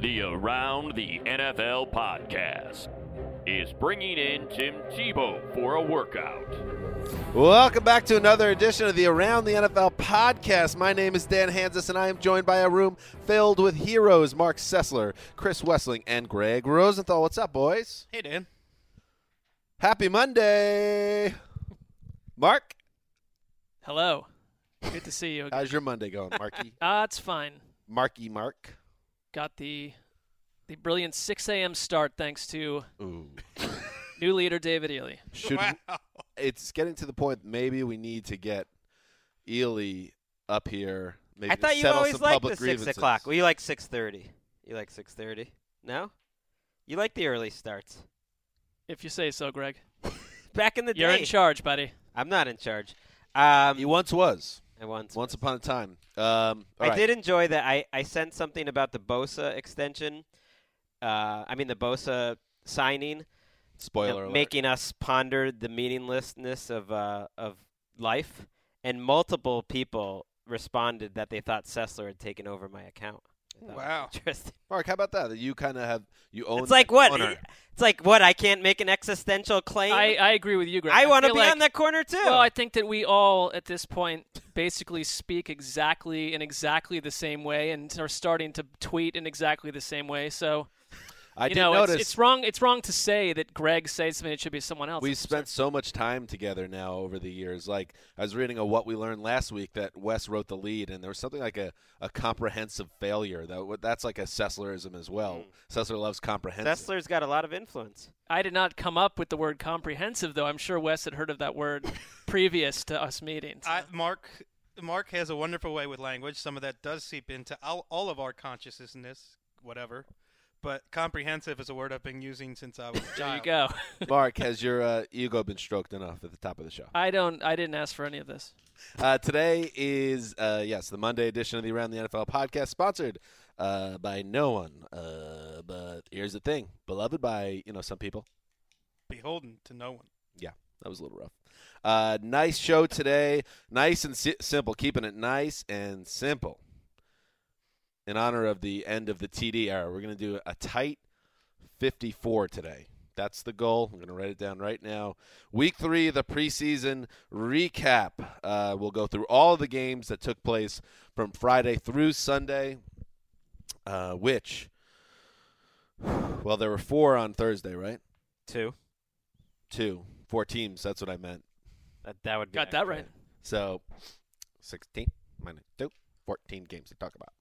The Around the NFL podcast is bringing in Tim Tebow for a workout. Welcome back to another edition of the Around the NFL podcast. My name is Dan Hanzus, and I am joined by a room filled with heroes Mark Sessler, Chris Wesseling, and Greg Rosenthal. What's up, boys? Hey, Dan. Happy Monday. Mark, Hello. Good to see you. again. how's your Monday going, Marky? Ah, it's fine. Marky Mark. Got the the brilliant 6 a.m. start thanks to Ooh. new leader David Ely. Should it's getting to the point maybe we need to get Ely up here. Maybe I thought you always liked public the six o'clock. Well, you like six thirty. You like six thirty? No, you like the early starts. If you say so, Greg. Back in the day You're in charge, buddy. I'm not in charge. Um, He once was. I once. Once upon a time. Um, I right. did enjoy that. I I sent something about the Bosa extension. Uh, I mean the Bosa signing, Spoiler alert. making us ponder the meaninglessness of uh, of life, and multiple people responded that they thought Sessler had taken over my account. I thought it was Wow. Interesting. Mark, how about that? That you kind of have you own. It's like what? corner. It's like what? I can't make an existential claim. I, I agree with you, Greg. I want to be like- on that corner too. Well, I think that we all, at this point, basically speak exactly in exactly the same way and are starting to tweet in exactly the same way. So, I you did know, notice. it's, it's wrong. It's wrong to say that Greg says something. It should be someone else. We've spent so much time together now over the years. Like I was reading a what we learned last week that Wes wrote the lead, and there was something like a, a comprehensive failure. That that's like a Sesslerism as well. Hmm. Sessler loves comprehensive. Sessler's got a lot of influence. I did not come up with the word comprehensive, though. I'm sure Wes had heard of that word previous to us meeting. so- I, Mark Mark has a wonderful way with language. Some of that does seep into all, all of our consciousness, whatever. But comprehensive is a word I've been using since I was a there you go. Mark, has your uh, ego been stroked enough at the top of the show? I don't. I didn't ask for any of this. Uh, today is uh, yes the Monday edition of the Around the NFL podcast, sponsored uh, by no one. Uh, but here's the thing, beloved by you know some people. Beholden to no one. Yeah, that was a little rough. Uh, nice show today. Nice and si- simple. Keeping it nice and simple. In honor of the end of the TD era, we're going to do a tight 54 today. That's the goal. I'm going to write it down right now. Week three of the preseason recap. Uh, we'll go through all of the games that took place from Friday through Sunday, uh, which, well, there were four on Thursday, right? Two. Two. Four teams. That's what I meant. That, that would be Got that right. So, 16 minus 2, 14 games to talk about.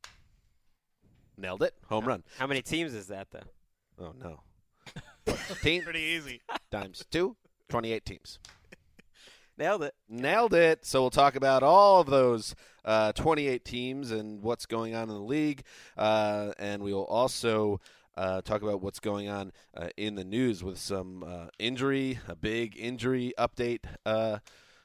Nailed it. Home run. How many teams is that though? Oh, no. 14 Pretty easy. times 2, 28 teams. Nailed it. Nailed it. So we'll talk about all of those uh, 28 teams and what's going on in the league. Uh, and we will also uh, talk about what's going on uh, in the news with some uh, injury, a big injury update uh,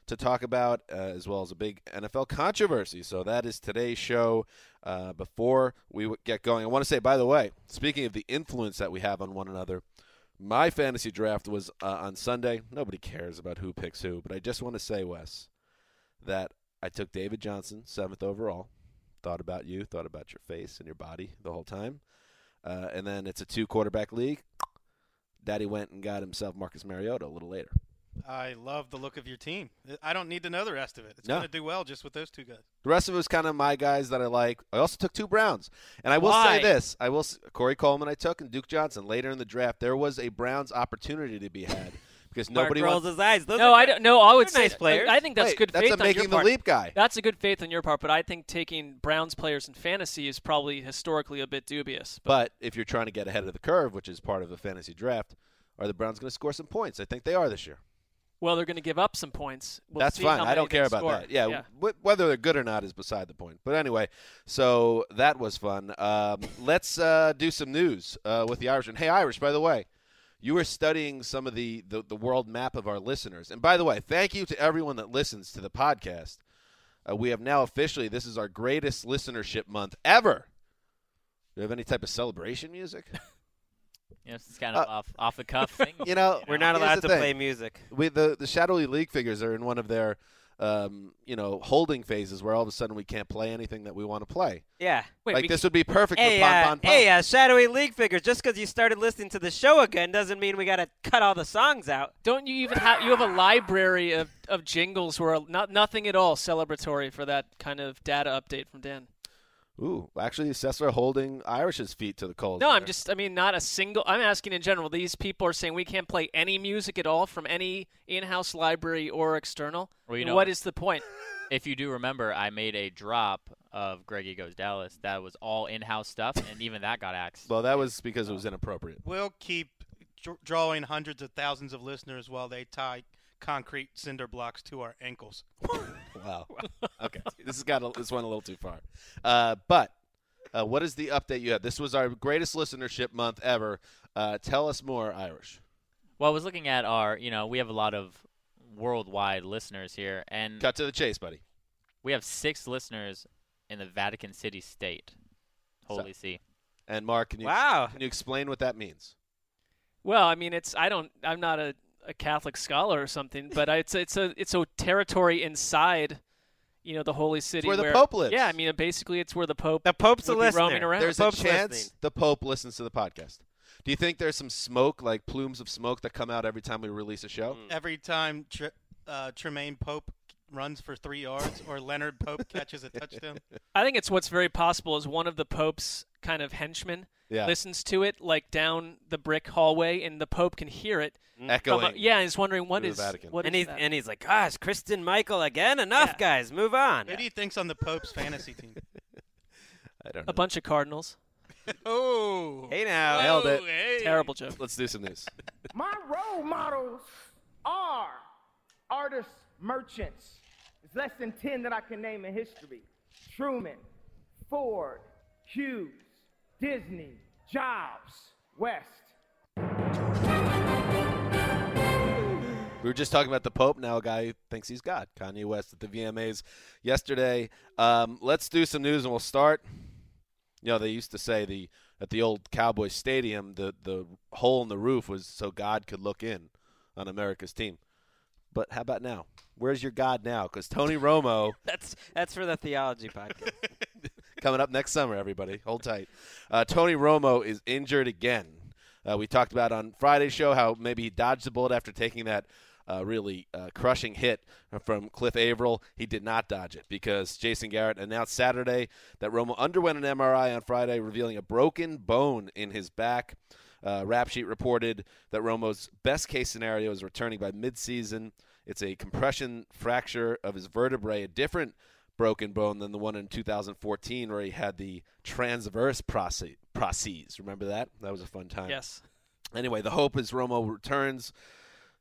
to talk about, uh, as well as a big NFL controversy. So that is today's show. Uh, before we get going, I want to say, by the way, speaking of the influence that we have on one another, my fantasy draft was uh, on Sunday. Nobody cares about who picks who, but I just want to say, Wes, that I took David Johnson, seventh overall. Thought about you, thought about your face and your body the whole time. Uh, and then it's a two quarterback league. Daddy went and got himself Marcus Mariota a little later. I love the look of your team. I don't need to know the rest of it. It's No. going to do well just with those two guys. The rest of it was kind of my guys that I like. I also took two Browns, and I will Why? say this: I will s- Corey Coleman I took and Duke Johnson later in the draft. There was a Browns opportunity to be had because Mark nobody rolls wants. his eyes. Those no, are I don't. No, I would say nice players. I think that's Wait, good that's faith a on your making the leap guy. That's a good faith on your part, but I think taking Browns players in fantasy is probably historically a bit dubious. But if you're trying to get ahead of the curve, which is part of a fantasy draft, are the Browns going to score some points? I think they are this year. Well, they're going to give up some points. We'll That's fine. I don't care about score. that. Yeah, wh- whether they're good or not is beside the point. But anyway, so that was fun. Um, let's uh, do some news uh, with the Irishman. Hey, Irish, by the way, you were studying some of the, the, the world map of our listeners. And by the way, thank you to everyone that listens to the podcast. Uh, we have now officially, this is our greatest listenership month ever. Do you have any type of celebration music? You know, it's kind of Uh, off off the cuff thing. You know, We're not allowed to thing. play music. we the the shadowy league figures are in one of their um, you know holding phases where all of a sudden we can't play anything that we want to play. Yeah. Wait, like we this would be perfect Hey, for Pon uh, Pon Pon. hey, uh, shadowy league figures. Just because you started listening to the show again doesn't mean we got to cut all the songs out. Don't you even have you have a library of, of jingles where not nothing at all celebratory for that kind of data update from Dan? Ooh, actually, Cesar holding Irish's feet to the coals. No, I'm just I mean not a single I'm asking in general. These people are saying we can't play any music at all from any in-house library or external. Well, you know- what is the point? if you do remember, I made a drop of Greggy Goes Dallas that was all in-house stuff, and even that got axed. Well, that was because it was inappropriate. We'll keep drawing hundreds of thousands of listeners while they tie concrete cinder blocks to our ankles. Wow. okay, this has got a, this went a little too far. Uh, but uh, what is the update you have? This was our greatest listenership month ever. Uh, tell us more, Irish. Well, I was looking at our, you know, we have a lot of worldwide listeners here, and Cut to the chase, buddy. we have six listeners in the Vatican City State. Holy See. And Mark, can you Wow. can you explain what that means? Well, I mean, it's I don't I'm not a, a Catholic scholar or something, but it's it's a it's a territory inside, you know, the holy city where the Pope lives. Yeah, I mean, basically, it's where the Pope The Pope's a would be listener. roaming around. There's Pope's a chance listening. the Pope listens to the podcast. Do you think there's some smoke, like plumes of smoke, that come out every time we release a show? Every time Tr- uh, Tremaine Pope runs for three yards or Leonard Pope catches a touchdown. I think it's what's very possible is one of the Pope's kind of henchman Yeah. listens to it like down the brick hallway, and the Pope can hear it. Mm. from Echoing. a- yeah, and he's wondering what through Vatican. what and is he's that? and he's like, ah, gosh, Christine Michael again. Enough, Yeah. guys. Move on. Who do you think's on the Pope's fantasy team? I don't know. a bunch of Cardinals. oh, Hey now. Nailed it. hey. Terrible joke. Let's do some news. My role models are artists, merchants. It's less than 10 that I can name in history. Truman, Ford, Hughes, Disney, Jobs, West. We were just talking about the Pope. Now a guy thinks he's God. Kanye West at the VMAs yesterday. Um, let's do some news, and we'll start. You know, they used to say the at the old Cowboy Stadium, the the hole in the roof was so God could look in on America's team. But how about now? Where's your God now? Because Tony Romo That's that's for the theology podcast. coming up next summer. Everybody, hold tight. Uh, Tony Romo is injured again. Uh, we talked about on Friday's show how maybe he dodged the bullet after taking that uh, really uh, crushing hit from Cliff Avril. He did not dodge it because Jason Garrett announced Saturday that Romo underwent an MRI on Friday, revealing a broken bone in his back. Uh, Rap Sheet reported that Romo's best case scenario is returning by midseason. It's a compression fracture of his vertebrae, a different broken bone than the one in 2014 where he had the transverse proce- proces. Remember that? That was a fun time. Yes. Anyway, the hope is Romo returns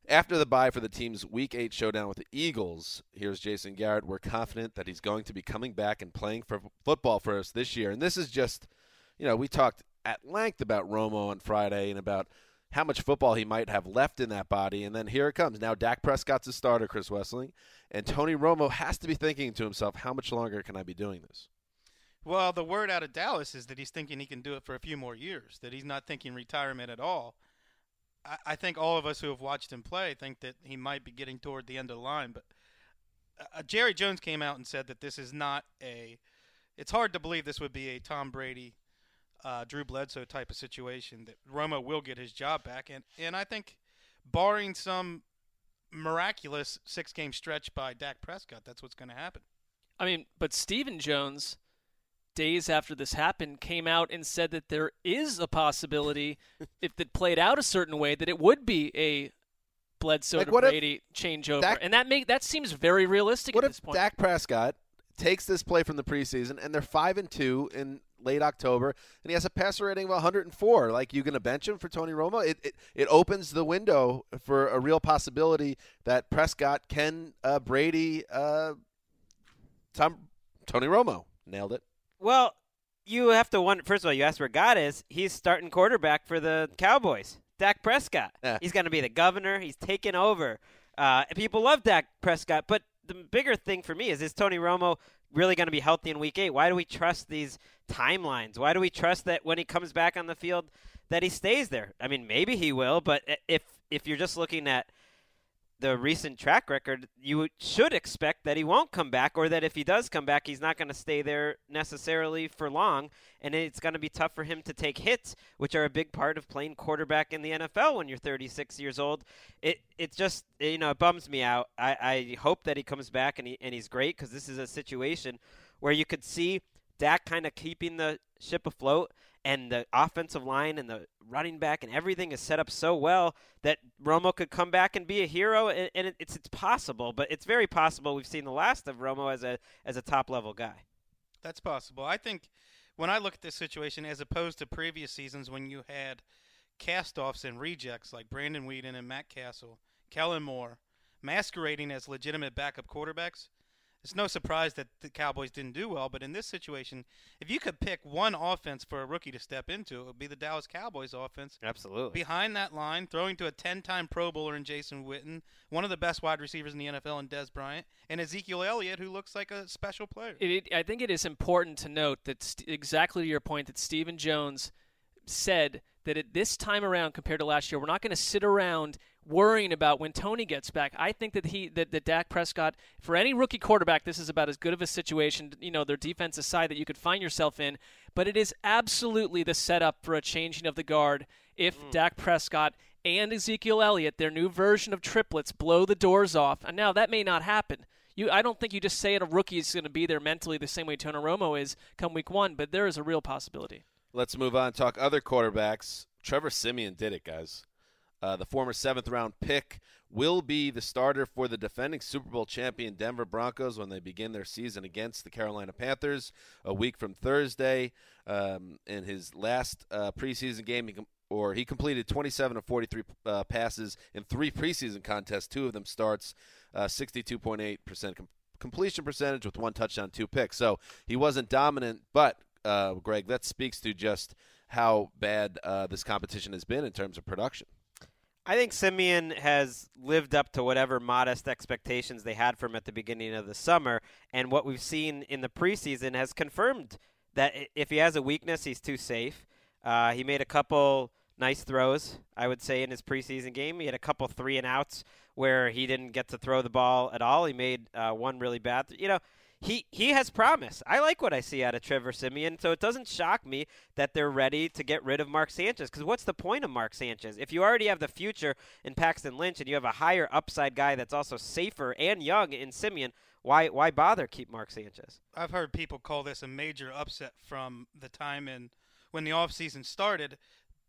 after the bye for the team's Week 8 showdown with the Eagles. Here's Jason Garrett. We're confident that he's going to be coming back and playing for football for us this year. And this is just, you know, we talked at length about Romo on Friday and about how much football he might have left in that body. And then here it comes. Now Dak Prescott's a starter, Chris Wesseling, and Tony Romo has to be thinking to himself, how much longer can I be doing this? Well, the word out of Dallas is that he's thinking he can do it for a few more years. That he's not thinking retirement at all. I, I think all of us who have watched him play think that he might be getting toward the end of the line. But uh, Jerry Jones came out and said that this is not a. It's hard to believe this would be a Tom Brady, uh, Drew Bledsoe type of situation. That Romo will get his job back, and and I think, barring some miraculous six game stretch by Dak Prescott, that's what's going to happen. I mean, but Stephen Jones, days after this happened, came out and said that there is a possibility, if it played out a certain way, that it would be a Bledsoe Like, to Brady changeover, Dak- and that make that seems very realistic What at if this point. Dak Prescott takes this play from the preseason and they're five and two in late October, and he has a passer rating of 104? Like, you going to bench him for Tony Romo? It, it it opens the window for a real possibility that Prescott can uh, Brady uh, Tom Tony Romo nailed it. Well, you have to wonder. First of all, you asked where God is. He's starting quarterback for the Cowboys. Dak Prescott. Yeah. He's going to be the governor. He's taking over. Uh, people love Dak Prescott, but the bigger thing for me is: is Tony Romo really going to be healthy in Week Eight? Why do we trust these timelines? Why do we trust that when he comes back on the field, that he stays there? I mean, maybe he will, but if if you're just looking at the recent track record, you should expect that he won't come back, or that if he does come back, he's not going to stay there necessarily for long, and it's going to be tough for him to take hits, which are a big part of playing quarterback in the NFL when you're 36 years old. It it just you know it bums me out. I, I hope that he comes back and he and he's great because this is a situation where you could see Dak kind of keeping the ship afloat. And the offensive line and the running back and everything is set up so well that Romo could come back and be a hero, and, and it's it's possible, but it's very possible. We've seen the last of Romo as a as a top level guy. That's possible. I think when I look at this situation, as opposed to previous seasons when you had cast-offs and rejects like Brandon Weeden and Matt Cassel, Kellen Moore, masquerading as legitimate backup quarterbacks, it's no surprise that the Cowboys didn't do well. But in this situation, if you could pick one offense for a rookie to step into, it would be the Dallas Cowboys offense. Absolutely. Behind that line, throwing to a 10-time Pro Bowler in Jason Witten, one of the best wide receivers in the NFL in Dez Bryant, and Ezekiel Elliott, who looks like a special player. It, it- I think it is important to note that st- exactly to your point that Stephen Jones said that at this time around compared to last year, we're not going to sit around worrying about when Tony gets back. I think that he that, that Dak Prescott for any rookie quarterback, this is about as good of a situation, you know, their defense aside that you could find yourself in. But it is absolutely the setup for a changing of the guard if mm. Dak Prescott and Ezekiel Elliott, their new version of triplets, blow the doors off. And now that may not happen. You, I don't think you just say it a rookie is going to be there mentally the same way Tony Romo is come week one, but there is a real possibility. Let's move on. And talk other quarterbacks. Trevor Siemian did it, guys. Uh, the former seventh round pick will be the starter for the defending Super Bowl champion Denver Broncos when they begin their season against the Carolina Panthers a week from Thursday. Um, in his last uh, preseason game, he com- or he completed 27 of 43 uh, passes in three preseason contests. Two of them starts, uh, 62.8 percent completion percentage with one touchdown, two picks. So he wasn't dominant, but uh, Greg, that speaks to just how bad uh, this competition has been in terms of production. I think Siemian has lived up to whatever modest expectations they had for him at the beginning of the summer, and what we've seen in the preseason has confirmed that if he has a weakness, he's too safe. Uh, he made a couple nice throws, I would say, in his preseason game. He had a couple three and outs where he didn't get to throw the ball at all. He made uh, one really bad. You know, he he has promise. I like what I see out of Trevor Siemian, so it doesn't shock me that they're ready to get rid of Mark Sanchez. Because what's the point of Mark Sanchez if you already have the future in Paxton Lynch and you have a higher upside guy that's also safer and young in Siemian? Why why bother keep Mark Sanchez? I've heard people call this a major upset from the time in when the offseason started.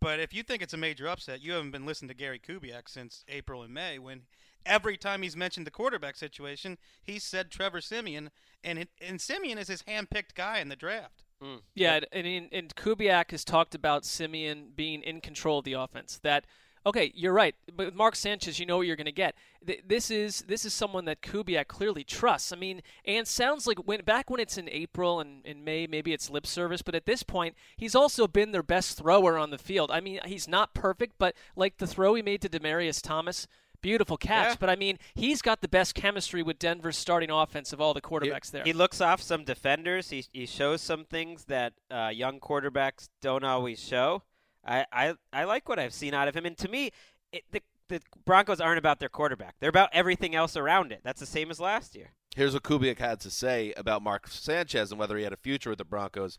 But if you think it's a major upset, you haven't been listening to Gary Kubiak since April and May when every time he's mentioned the quarterback situation, he said Trevor Siemian, and it, and Siemian is his handpicked guy in the draft. Hmm. Yeah, and, and, and Kubiak has talked about Siemian being in control of the offense. That Okay, you're right. But with Mark Sanchez, you know what you're going to get. Th- This is this is someone that Kubiak clearly trusts. I mean, and sounds like when back when it's in April and in May, maybe it's lip service. But at this point, he's also been their best thrower on the field. I mean, he's not perfect, but like the throw he made to Demaryius Thomas. Beautiful catch, Yeah. but I mean, he's got the best chemistry with Denver's starting offense of all the quarterbacks there. He looks off some defenders. He he shows some things that uh, young quarterbacks don't always show. I, I I like what I've seen out of him, and to me, it, the the Broncos aren't about their quarterback. They're about everything else around it. That's the same as last year. Here's what Kubiak had to say about Mark Sanchez and whether he had a future with the Broncos.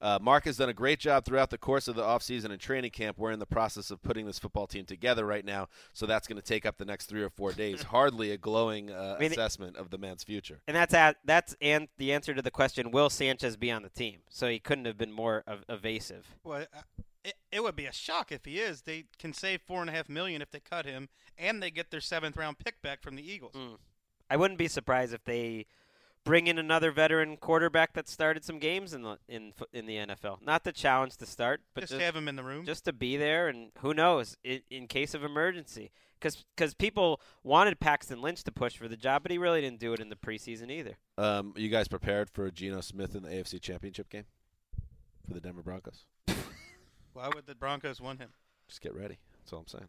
Uh, Mark has done a great job throughout the course of the offseason and training camp. We're in the process of putting this football team together right now, so that's going to take up the next three or four days. Hardly a glowing uh, I mean, assessment of the man's future. And that's at, that's and the answer to the question: Will Sanchez be on the team? So he couldn't have been more ev- evasive. Well, uh, it, it would be a shock if he is. They can save four and a half million if they cut him, and they get their seventh round pick back from the Eagles. I wouldn't be surprised if they bring in another veteran quarterback that started some games in the in in the NFL. Not the challenge to start, but Just have him in the room. just to be there, and who knows in, in case of emergency. Because people wanted Paxton Lynch to push for the job, but he really didn't do it in the preseason either. Um, you guys prepared for Geno Smith in the AFC Championship game for the Denver Broncos? Why would the Broncos want him? Just get ready. That's all I'm saying.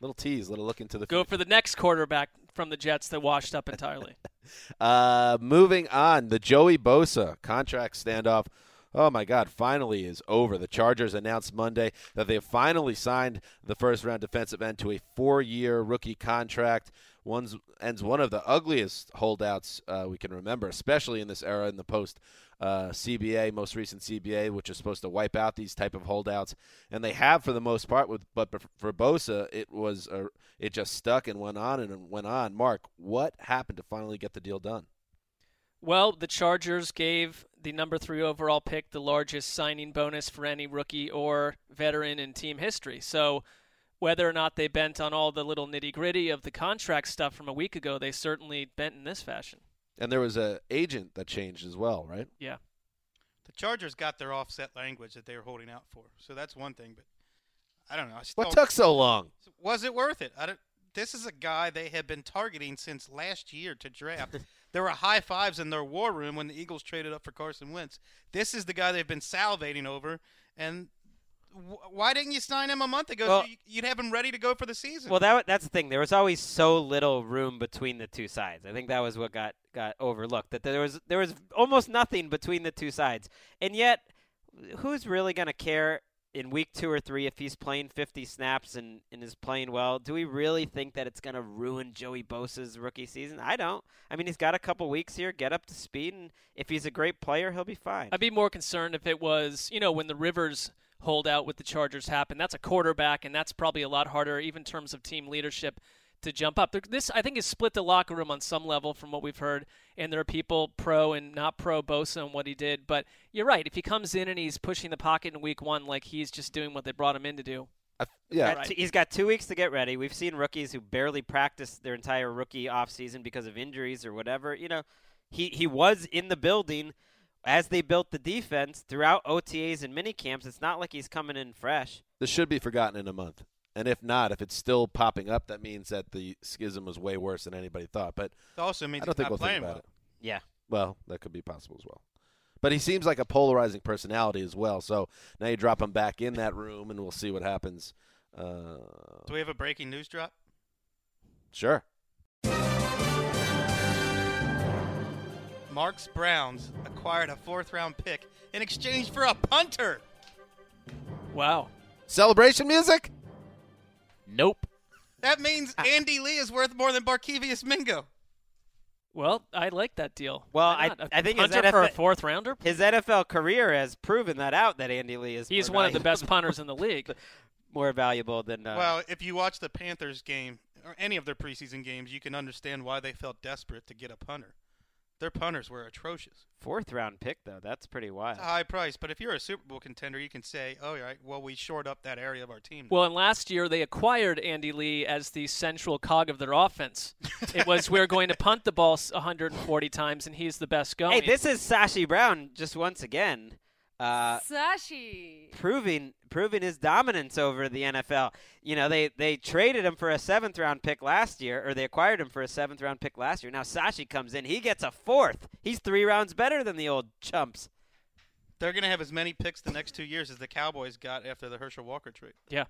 Little tease, little look into the Go future. for the next quarterback from the Jets that washed up entirely. Uh, moving on, the Joey Bosa contract standoff. Oh my God! Finally is over. The Chargers announced Monday that they have finally signed the first-round defensive end to a four-year rookie contract. One's ends one of the ugliest holdouts uh, we can remember, especially in this era in the post uh, CBA, most recent CBA, which is supposed to wipe out these type of holdouts, and they have for the most part. With but for Bosa, it was a, it just stuck and went on and went on. Mark, what happened to finally get the deal done? Well, the Chargers gave the number three overall pick the largest signing bonus for any rookie or veteran in team history. So, whether or not they bent on all the little nitty gritty of the contract stuff from a week ago, they certainly bent in this fashion. And there was a agent that changed as well, right? Yeah. The Chargers got their offset language that they were holding out for, so that's one thing. But I don't know. I still, What took so long? Was it worth it? I don't, this is a guy they have been targeting since last year to draft. there were high fives in their war room when the Eagles traded up for Carson Wentz. This is the guy they've been salivating over, and wh- why didn't you sign him a month ago? Well- so you- you'd have him ready to go for the season. Well, that that's the thing. There was always so little room between the two sides. I think that was what got got overlooked. That there was there was almost nothing between the two sides, and yet, who's really going to care in week two or three if he's playing 50 snaps and, and is playing well? Do we really think that it's going to ruin Joey Bosa's rookie season? I don't. I mean, he's got a couple weeks here, get up to speed, and if he's a great player, he'll be fine. I'd be more concerned if it was, you know, when the Rivers holdout with the Chargers happen. That's a quarterback, and that's probably a lot harder, even in terms of team leadership, to jump up. This, I think, has split the locker room on some level from what we've heard, and there are people pro and not pro Bosa and what he did. But you're right. If he comes in and he's pushing the pocket in week one, like he's just doing what they brought him in to do. yeah. Got two- he's got two weeks to get ready. We've seen rookies who barely practice their entire rookie offseason because of injuries or whatever. You know, he, he was in the building as they built the defense throughout OTAs and mini camps. It's not like he's coming in fresh. This should be forgotten in a month. And if not, if it's still popping up, that means that the schism was way worse than anybody thought. But It also means I don't think we'll think about well. it. Yeah. Well, that could be possible as well. But he seems like a polarizing personality as well. So now you drop him back in that room, and we'll see what happens. Uh, Do we have a breaking news drop? sure. Marks Browns acquired a fourth round pick in exchange for a punter. Wow. Celebration music? Nope. That means Andy Lee is worth more than Barkevius Mingo. Well, I like that deal. Well, Why I, not? A I think his punter for a fourth rounder. His NFL career has proven that out. That Andy Lee is He's more one of the best punters in the league. more valuable than uh, well, if you watch the Panthers game or any of their preseason games, you can understand why they felt desperate to get a punter. Their punters were atrocious. fourth round pick though. That's pretty wild. It's a high price, but if you're a Super Bowl contender, you can say, "Oh, right, well, we shored up that area of our team." Well, and last year they acquired Andy Lee as the central cog of their offense. it was we're going to punt the ball 140 times, and he's the best going. Hey, this is Sashi Brown just once again. Uh, Sashi. proving proving his dominance over the NFL. You know, they they traded him for a seventh round pick last year, or they acquired him for a seventh round pick last year. Now Sashi comes in, he gets a fourth. He's three rounds better than the old chumps. They're going to have as many picks the next two years as the Cowboys got after the Herschel Walker trade. Yeah.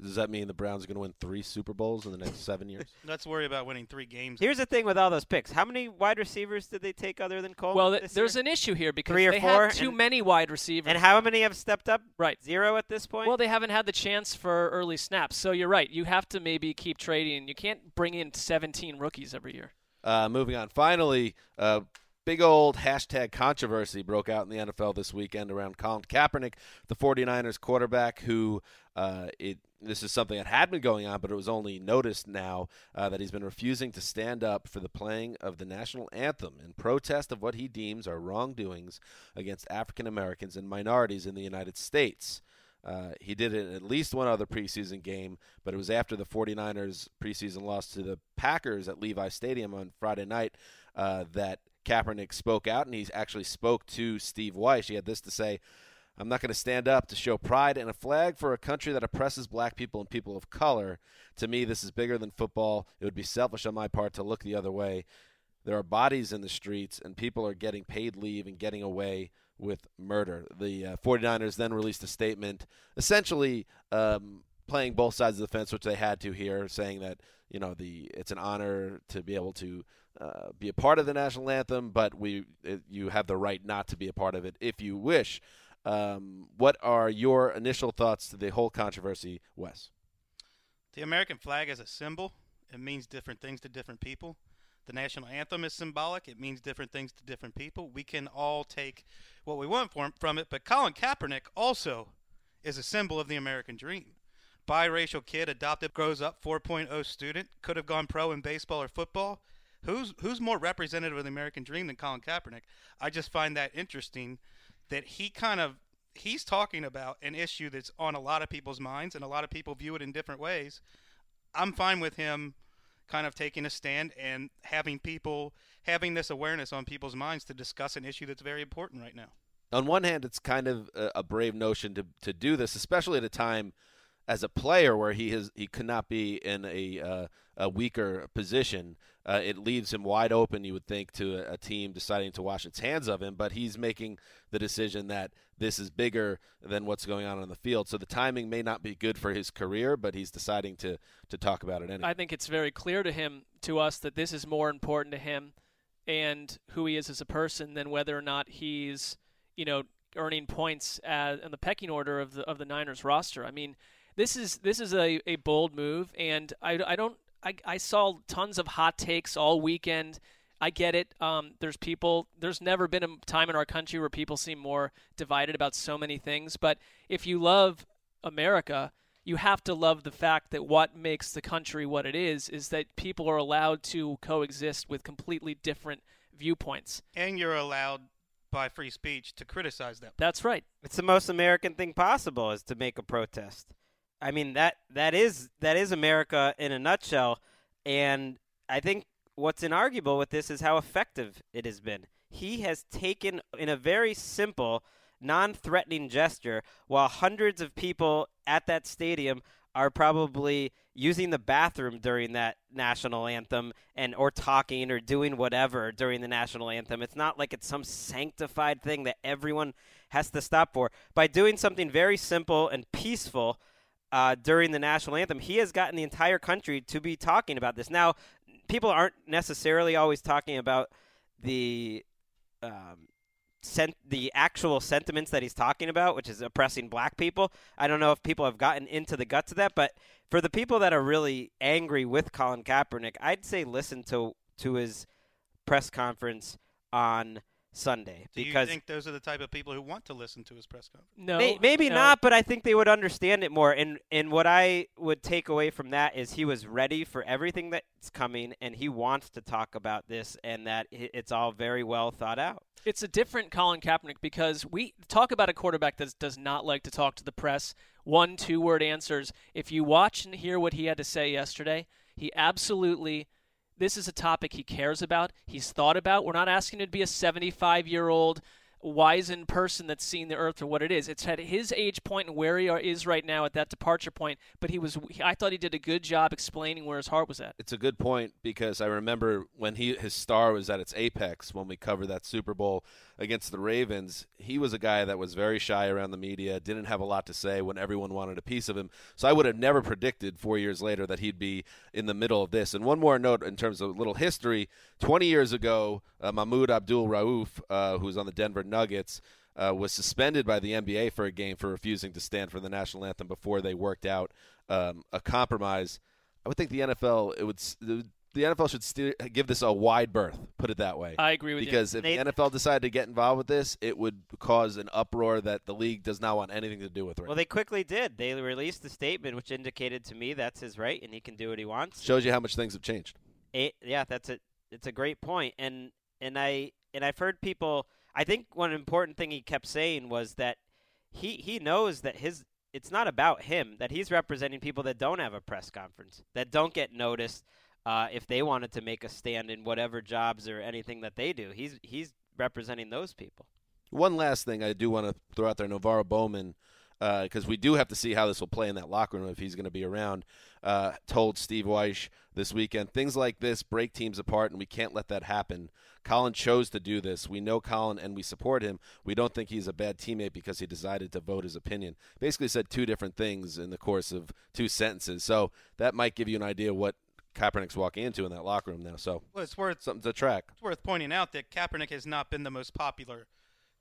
Does that mean the Browns are going to win three Super Bowls in the next seven years? Let's worry about winning three games. Here's the thing with all those picks: how many wide receivers did they take other than Cole? Well, th- there's year? an issue here because Three or they four, have too and- many wide receivers. and how many have stepped up? Right. Zero at this point. Well, they haven't had the chance for early snaps. So you're right. You have to maybe keep trading. You can't bring in 17 rookies every year. Uh, moving on. Finally, uh, big old hashtag controversy broke out in the NFL this weekend around Colin Kaepernick, the 49ers quarterback, who uh, it this is something that had been going on, but it was only noticed now uh, that he's been refusing to stand up for the playing of the national anthem in protest of what he deems are wrongdoings against African Americans and minorities in the United States. Uh, he did it at least one other preseason game, but it was after the 49ers preseason loss to the Packers at Levi Stadium on Friday night uh, that Kaepernick spoke out, and he actually spoke to Steve Wyche. He had this to say I'm not going to stand up to show pride in a flag for a country that oppresses black people and people of color. To me, this is bigger than football. It would be selfish on my part to look the other way. There are bodies in the streets, and people are getting paid leave and getting away with murder. The uh, 49ers then released a statement essentially um, playing both sides of the fence, which they had to here, saying that you know the it's an honor to be able to uh, be a part of the national anthem, but we it, you have the right not to be a part of it if you wish. Um, what are your initial thoughts to the whole controversy, Wes? The American flag is a symbol. It means different things to different people. The national anthem is symbolic. It means different things to different people. We can all take what we want from, from it, but Colin Kaepernick also is a symbol of the American dream. Biracial kid, adopted, grows up, 4.0 student, could have gone pro in baseball or football. Who's who's more representative of the American dream than Colin Kaepernick? I just find that interesting that he kind of he's talking about an issue that's on a lot of people's minds and a lot of people view it in different ways. I'm fine with him kind of taking a stand and having people having this awareness on people's minds to discuss an issue that's very important right now. On one hand, it's kind of a, brave notion to to do this, especially at a time as a player where he has he could not be in a uh, a weaker position. Uh, it leaves him wide open, you would think, to a, a, team deciding to wash its hands of him. But he's making the decision that this is bigger than what's going on on the field. So the timing may not be good for his career, but he's deciding to to talk about it anyway. I think it's very clear to him, to us, that this is more important to him and who he is as a person than whether or not he's, you know, earning points as, in the pecking order of the of the Niners roster. I mean, this is this is a, a bold move, and I, I don't I, I saw tons of hot takes all weekend. I get it. Um, there's people. There's never been a time in our country where people seem more divided about so many things. But if you love America, you have to love the fact that what makes the country what it is is that people are allowed to coexist with completely different viewpoints. And you're allowed by free speech to criticize them. That's right. It's the most American thing possible is to make a protest. I mean that that is that is America in a nutshell, and I think what's inarguable with this is how effective it has been. He has taken in a very simple, non-threatening gesture, while hundreds of people at that stadium are probably using the bathroom during that national anthem and or talking or doing whatever during the national anthem. It's not like it's some sanctified thing that everyone has to stop for. By doing something very simple and peaceful, uh, during the national anthem, he has gotten the entire country to be talking about this. Now, people aren't necessarily always talking about the um, sent the actual sentiments that he's talking about, which is oppressing black people. I don't know if people have gotten into the guts of that, but for the people that are really angry with Colin Kaepernick, I'd say listen to to his press conference on Sunday Do because you think those are the type of people who want to listen to his press conference? No, May- maybe no. not, but I think they would understand it more. And and what I would take away from that is he was ready for everything that's coming, and he wants to talk about this, and that it's all very well thought out. It's a different Colin Kaepernick because we talk about a quarterback that does not like to talk to the press. One, two word answers. If you watch and hear what he had to say yesterday, he absolutely. This is a topic he cares about. He's thought about. We're not asking him to be a 75 year old wizened person that's seen the earth for what it is. It's at his age point and where he is right now at that departure point. But he was, I thought he did a good job explaining where his heart was at. It's a good point because I remember when he his star was at its apex when we covered that Super Bowl against the Ravens. He was a guy that was very shy around the media, didn't have a lot to say when everyone wanted a piece of him. So I would have never predicted 4 years later that he'd be in the middle of this. And one more note in terms of a little history, 20 years ago, uh, Mahmoud Abdul Rauf, uh, who's on the Denver Nuggets, uh, was suspended by the NBA for a game for refusing to stand for the national anthem before they worked out um, a compromise. I would think the NFL it would the, the NFL should steer, give this a wide berth. Put it that way. I agree with you. because if They- the NFL decided to get involved with this, it would cause an uproar that the league does not want anything to do with. Right Well, they quickly did. They released a statement which indicated to me that's his right and he can do what he wants. shows you how much things have changed. It, yeah, that's a it's a great point, and and I and I've heard people. I think one important thing he kept saying was that he he knows that his it's not about him that he's representing people that don't have a press conference that don't get noticed uh, if they wanted to make a stand in whatever jobs or anything that they do. He's he's representing those people. One last thing I do want to throw out there: NaVorro Bowman, because we do have to see how this will play in that locker room if he's going to be around. Uh, told Steve Wyche this weekend things like this break teams apart, and we can't let that happen. Colin chose to do this. We know Colin and we support him. We don't think he's a bad teammate because he decided to vote his opinion. Basically, said two different things in the course of two sentences. So that might give you an idea what Kaepernick's walking into in that locker room now. So Well, it's worth something to track. it's worth pointing out that Kaepernick has not been the most popular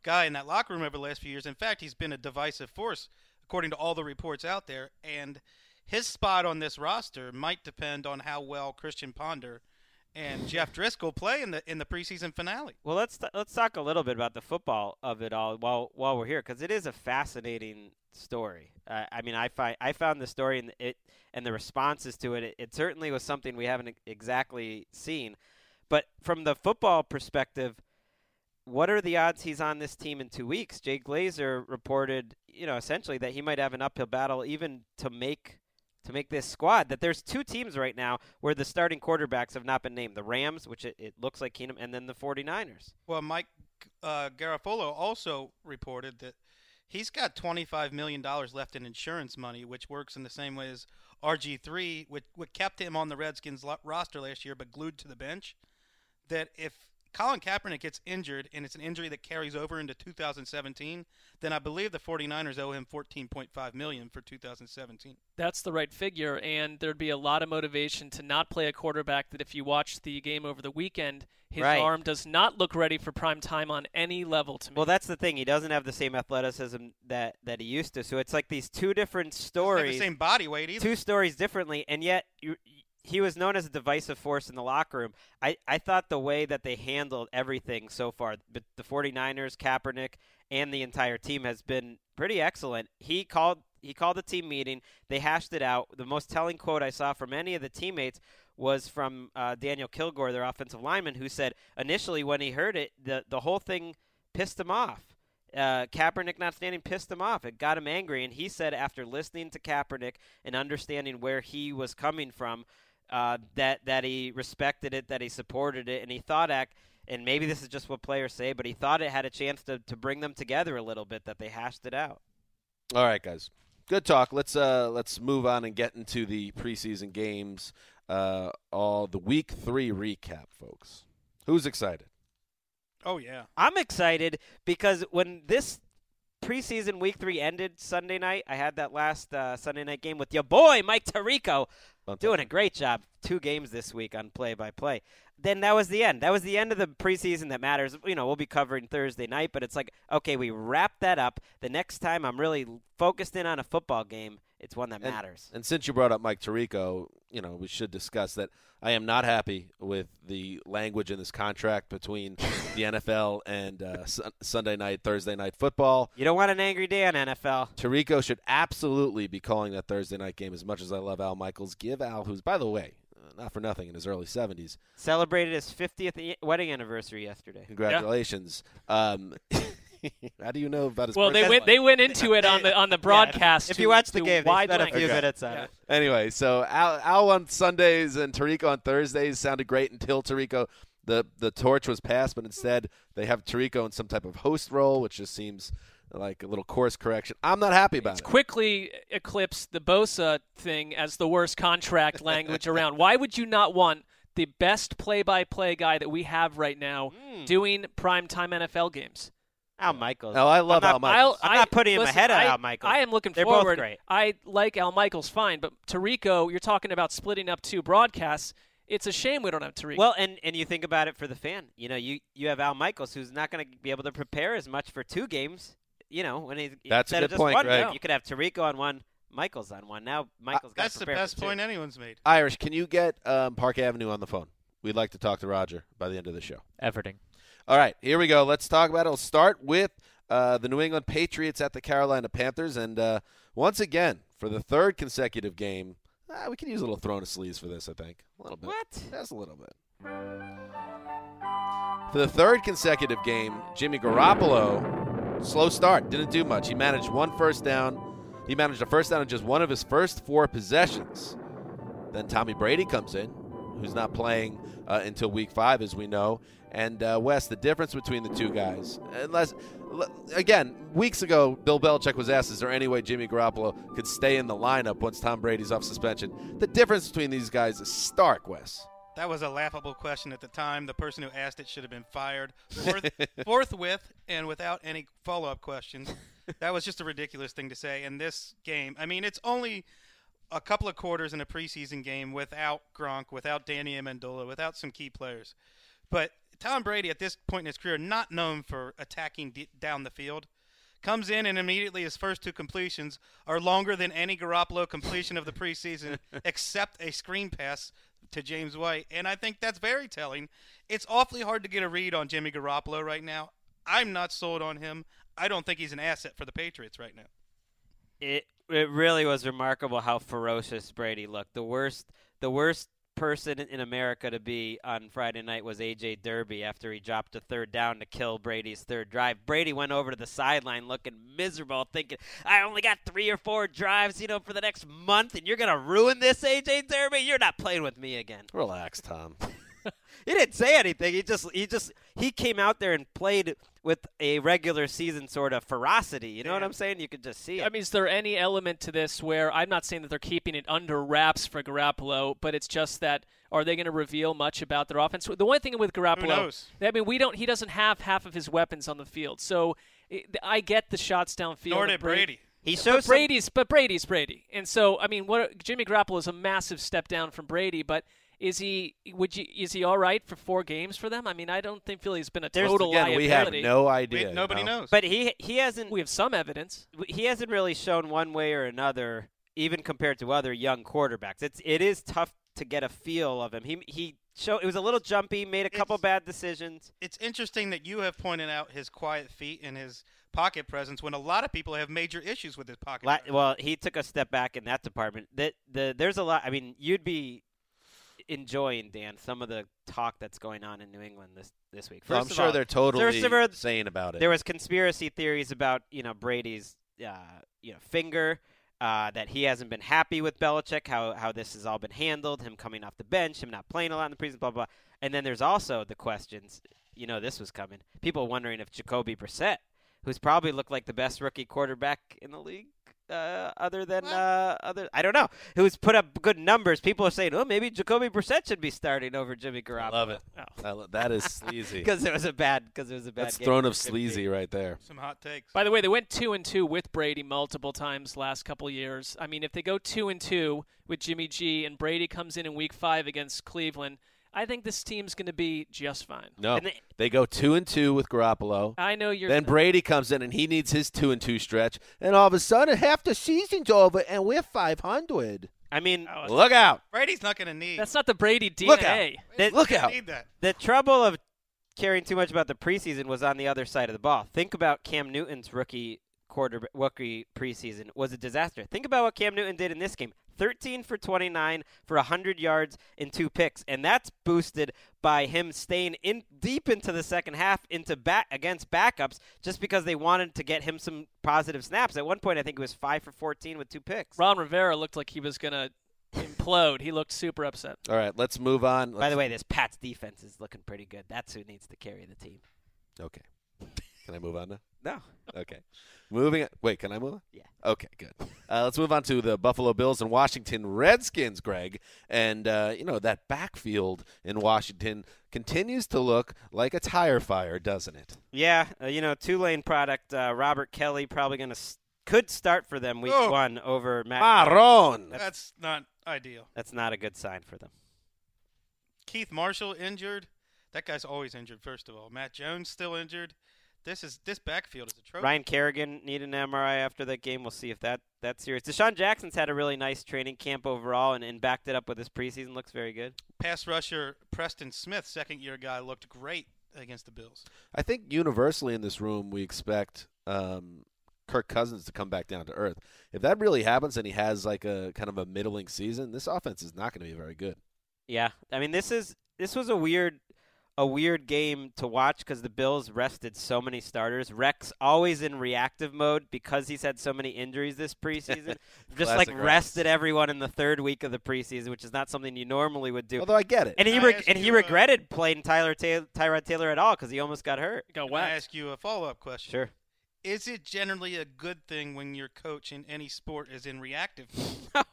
guy in that locker room over the last few years. In fact, he's been a divisive force according to all the reports out there. And his spot on this roster might depend on how well Christian Ponder and Jeff Driskel play in the in the preseason finale. Well, let's let's talk a little bit about the football of it all while while we're here because it is a fascinating story. Uh, I mean, I find I found the story and it and the responses to it, it. It certainly was something we haven't exactly seen. But from the football perspective, what are the odds he's on this team in two weeks? Jay Glazer reported, you know, essentially that he might have an uphill battle even to make to make this squad. That there's two teams right now where the starting quarterbacks have not been named: the Rams, which it, it looks like Keenum, and then the 49ers. Well, Mike uh, Garafolo also reported that he's got $25 million left in insurance money, which works in the same way as RG3, which, which kept him on the Redskins roster last year but glued to the bench. That if Colin Kaepernick gets injured and it's an injury that carries over into 2017, then I believe the 49ers owe him 14.5 million for 2017. That's the right figure, and there'd be a lot of motivation to not play a quarterback that, if you watch the game over the weekend, his Right. arm does not look ready for prime time on any level to me. Well, that's the thing. He doesn't have the same athleticism that that he used to. So it's like these two different Doesn't have stories. the same body weight either. two stories differently, and yet you, he was known as a divisive force in the locker room. I, I thought the way that they handled everything so far, the 49ers, Kaepernick, and the entire team has been pretty excellent. He called he called a team meeting. They hashed it out. The most telling quote I saw from any of the teammates was from uh, Daniel Kilgore, their offensive lineman, who said initially when he heard it, the the whole thing pissed him off uh, Kaepernick not standing pissed him off. It got him angry, and he said after listening to Kaepernick and understanding where he was coming from, uh, that that he respected it, that he supported it, and he thought act. And maybe this is just what players say, but he thought it had a chance to, to bring them together a little bit. That they hashed it out. All right, guys. Good talk. Let's uh let's move on and get into the preseason games. Uh, all the week three recap, folks. Who's excited? Oh yeah. I'm excited because when this preseason week three ended Sunday night, I had that last uh, Sunday night game with your boy Mike Tirico, Don't doing a great job. Two games this week on play by play. Then that was the end. That was the end of the preseason that matters. You know, we'll be covering Thursday night, but it's like, okay, we wrap that up. The next time I'm really focused in on a football game, it's one that And- matters. And since you brought up Mike Tirico, you know we should discuss that. I am not happy with the language in this contract between the NFL and uh, Sun- Sunday night, Thursday night football. You don't want an angry day on NFL. Tirico should absolutely be calling that Thursday night game. As much as I love Al Michaels, give Al, who's by the way, uh, not for nothing in his early seventies, Celebrated his 50th e- wedding anniversary yesterday. congratulations. Um, how do you know about his? well, they went life? they went into it on the on the broadcast. If you watch the game, they wide spent a few Okay. minutes on Yeah. it. Anyway, so Al, Al on Sundays and Tirico on Thursdays sounded great until Tirico the the torch was passed, but instead they have Tirico in some type of host role, which just seems like a little course correction. I'm not happy about it. quickly eclipsed the Bosa thing as the worst contract language around. Why would you not want the best play-by-play guy that we have right now Hmm. doing primetime NFL games? Al Michaels. Oh, I love I'm Al Michaels. I'm not putting him listen, ahead of I, Al Michaels. I am looking They're both forward. great. I like Al Michaels fine, but Tirico, you're talking about splitting up two broadcasts. It's a shame we don't have Tirico. Well, and and you think about it for the fan. You know, you you have Al Michaels who's not going to be able to prepare as much for two games. You know, when he's That's a instead of good just point, one, Greg. You could have Tirico on one, Michaels on one. Now Michaels got That's the best two. point anyone's made. Irish, can you get um, Park Avenue on the phone? We'd like to talk to Roger by the end of the show. Efforting. All right, here we go. Let's talk about it. We'll start with uh, the New England Patriots at the Carolina Panthers. And uh, once again, for the third consecutive game, uh, we can use a little thrown of sleeves for this, I think. A little bit. What? Just a little bit. For the third consecutive game, Jimmy Garoppolo, slow start, didn't do much. He managed one first down. He managed a first down in just one of his first four possessions. Then Tommy Brady comes in, who's not playing uh, until week five, as we know. And uh, Wes, the difference between the two guys, unless again, weeks ago, Bill Belichick was asked, "Is there any way Jimmy Garoppolo could stay in the lineup once Tom Brady's off suspension?" The difference between these guys is stark, Wes. That was a laughable question at the time. The person who asked it should have been fired forth, forthwith and without any follow up questions. That was just a ridiculous thing to say. In this game, I mean, it's only a couple of quarters in a preseason game without Gronk, without Danny Amendola, without some key players. But Tom Brady, at this point in his career, not known for attacking d- down the field, comes in and immediately his first two completions are longer than any Garoppolo completion of the preseason, except a screen pass to James White. And I think that's very telling. It's awfully hard to get a read on Jimmy Garoppolo right now. I'm not sold on him. I don't think he's an asset for the Patriots right now. It it really was remarkable how ferocious Brady looked. The worst the worst person in America to be on Friday night was AJ Derby after he dropped a third down to kill Brady's third drive. Brady went over to the sideline looking miserable, thinking, I only got three or four drives, you know, for the next month, and you're gonna ruin this, AJ Derby? You're not playing with me again. Relax, Tom. He didn't say anything. He just he just he came out there and played with a regular season sort of ferocity. You know what I'm saying? You could just see it. I mean, is there any element to this where I'm not saying that they're keeping it under wraps for Garoppolo, but it's just that are they going to reveal much about their offense? The one thing with Garoppolo, knows? I mean, we don't. He doesn't have half of his weapons on the field, so it, I get the shots downfield. Nor and did Brady- Brady. he But shows some- Brady's, but Brady's Brady, and so I mean, what Jimmy Garoppolo is a massive step down from Brady, but. Is he? Would you? Is he all right for four games for them? I mean, I don't think Philly has been a There's- total Again, we have no idea. We- nobody you know? knows. but he he hasn't We have some evidence. he hasn't really shown one way or another, even compared to other young quarterbacks. It's it is tough to get a feel of him. He he show it was a little jumpy, made a couple It's- bad decisions. it's interesting that you have pointed out his quiet feet and his pocket presence when a lot of people have major issues with his pocket. La- presence. well, he took a step back in that department. That the there's a lot. I mean, you'd be enjoying Dan some of the talk that's going on in New England this this week. So I'm sure all, they're totally first of saying about it. There was conspiracy theories about you know Brady's uh, you know finger. Uh, that he hasn't been happy with Belichick, how how this has all been handled, him coming off the bench, him not playing a lot in the preseason, blah blah. blah. And then there's also the questions. You know, this was coming. People wondering if Jacoby Brissett, who's probably looked like the best rookie quarterback in the league, uh, other than uh, other, I don't know, who's put up good numbers. People are saying, oh, maybe Jacoby Brissett should be starting over Jimmy Garoppolo. Love it. I lo- that is sleazy. because it was a bad because it was a bad. That's game throne of 50. sleazy right there. Some hot takes. By the way, they went two and two with Brady multiple times last couple years. I mean, if they go two and two with Jimmy G and Brady comes in in Week Five against Cleveland, I think this team's going to be just fine. No, And they, they- go two and two with Garoppolo. I know you're. Then Brady comes in and he needs his two and two stretch, and all of a sudden half the season's over and we're five hundred. I mean, Oh, Look out! Brady's not going to need. that's not the Brady DNA. Look out. that- Look Doesn't out! Need that. the trouble of caring too much about the preseason was on the other side of the ball. Think about Cam Newton's rookie quarter rookie preseason was a disaster. Think about what Cam Newton did in this game. 13 for 29 for 100 yards and two picks and that's boosted by him staying in deep into the second half into back against backups just because they wanted to get him some positive snaps. At one point I think it was 5 for 14 with two picks. Ron Rivera looked like he was going to implode. He looked super upset. All right, let's move on. By Let's- the way, this Pats defense is looking pretty good. That's who needs to carry the team. Okay. Can I move on now? No. Okay. Moving. It wait, can I move on? Yeah. Okay, good. Uh, let's move on to the Buffalo Bills and Washington Redskins, Greg. And, uh, you know, that backfield in Washington continues to look like a tire fire, doesn't it? Yeah, uh, you know, Tulane product. Uh, Robert Kelley probably going to s- could start for them week Oh. one over Matt. Marron. That's, That's not ideal. that's not a good sign for them. Keith Marshall injured. That guy's always injured. First of all, Matt Jones still injured. This is this backfield is a trophy. Ryan Kerrigan needed an MRI after that game. We'll see if that that's serious. DeSean Jackson's had a really nice training camp overall and, and backed it up with his preseason. Looks very good. Pass rusher Preston Smith, second year guy, looked great against the Bills. I think universally in this room, we expect um, Kirk Cousins to come back down to earth. If that really happens and he has like a kind of a middling season, this offense is not going to be very good. Yeah, I mean this is this was a weird a weird game to watch because the Bills rested so many starters. Rex always in reactive mode because he's had so many injuries this preseason. Just like Classic Rex. rested everyone in the third week of the preseason, which is not something you normally would do. Although I get it. and he Can I reg- and he you, uh, regretted playing Tyler Ta- Tyrod Taylor at all because he almost got hurt. Go Can I ask you a follow up question? Sure. Is it generally a good thing when your coach in any sport is in reactive?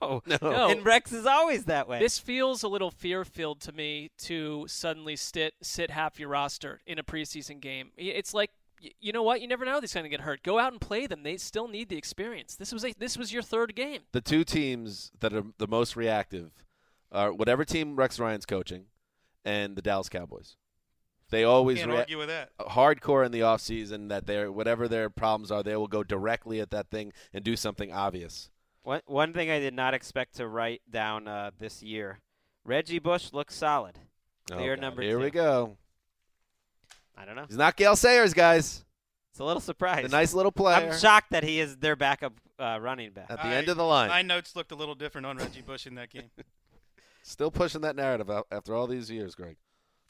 No. No. No. And Rex is always that way. This feels a little fear-filled to me to suddenly sit sit half your roster in a preseason game. It's like you know what? You never know these going to get hurt. Go out and play them. They still need the experience. This was a, this was your third game. the two teams that are the most reactive are whatever team Rex Ryan's coaching and the Dallas Cowboys. They always Can't rea- argue with that. hardcore in the offseason that they're whatever their problems are, they will go directly at that thing and do something obvious. One one thing I did not expect to write down uh, this year, Reggie Bush looks solid. Clear Oh, number Here we go. I don't know. He's not Gale Sayers, guys. It's a little surprise. A nice little player I'm shocked that he is their backup uh, running back. at the I- end of the line. My notes looked a little different on Reggie Bush in that game. Still pushing that narrative out after all these years, Greg.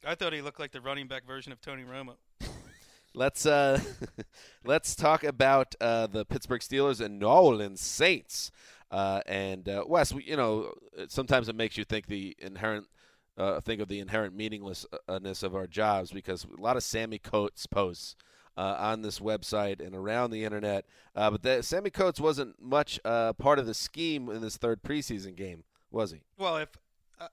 I thought he looked like the running back version of Tony Romo. Let's uh, let's talk about uh, the Pittsburgh Steelers and New Orleans Saints. Uh, and uh, Wes, we, you know, sometimes it makes you think the inherent uh, think of the inherent meaninglessness of our jobs because a lot of Sammy Coates posts uh, on this website and around the internet. Uh, but the, Sammy Coates wasn't much uh, part of the scheme in this third preseason game, was he? Well, if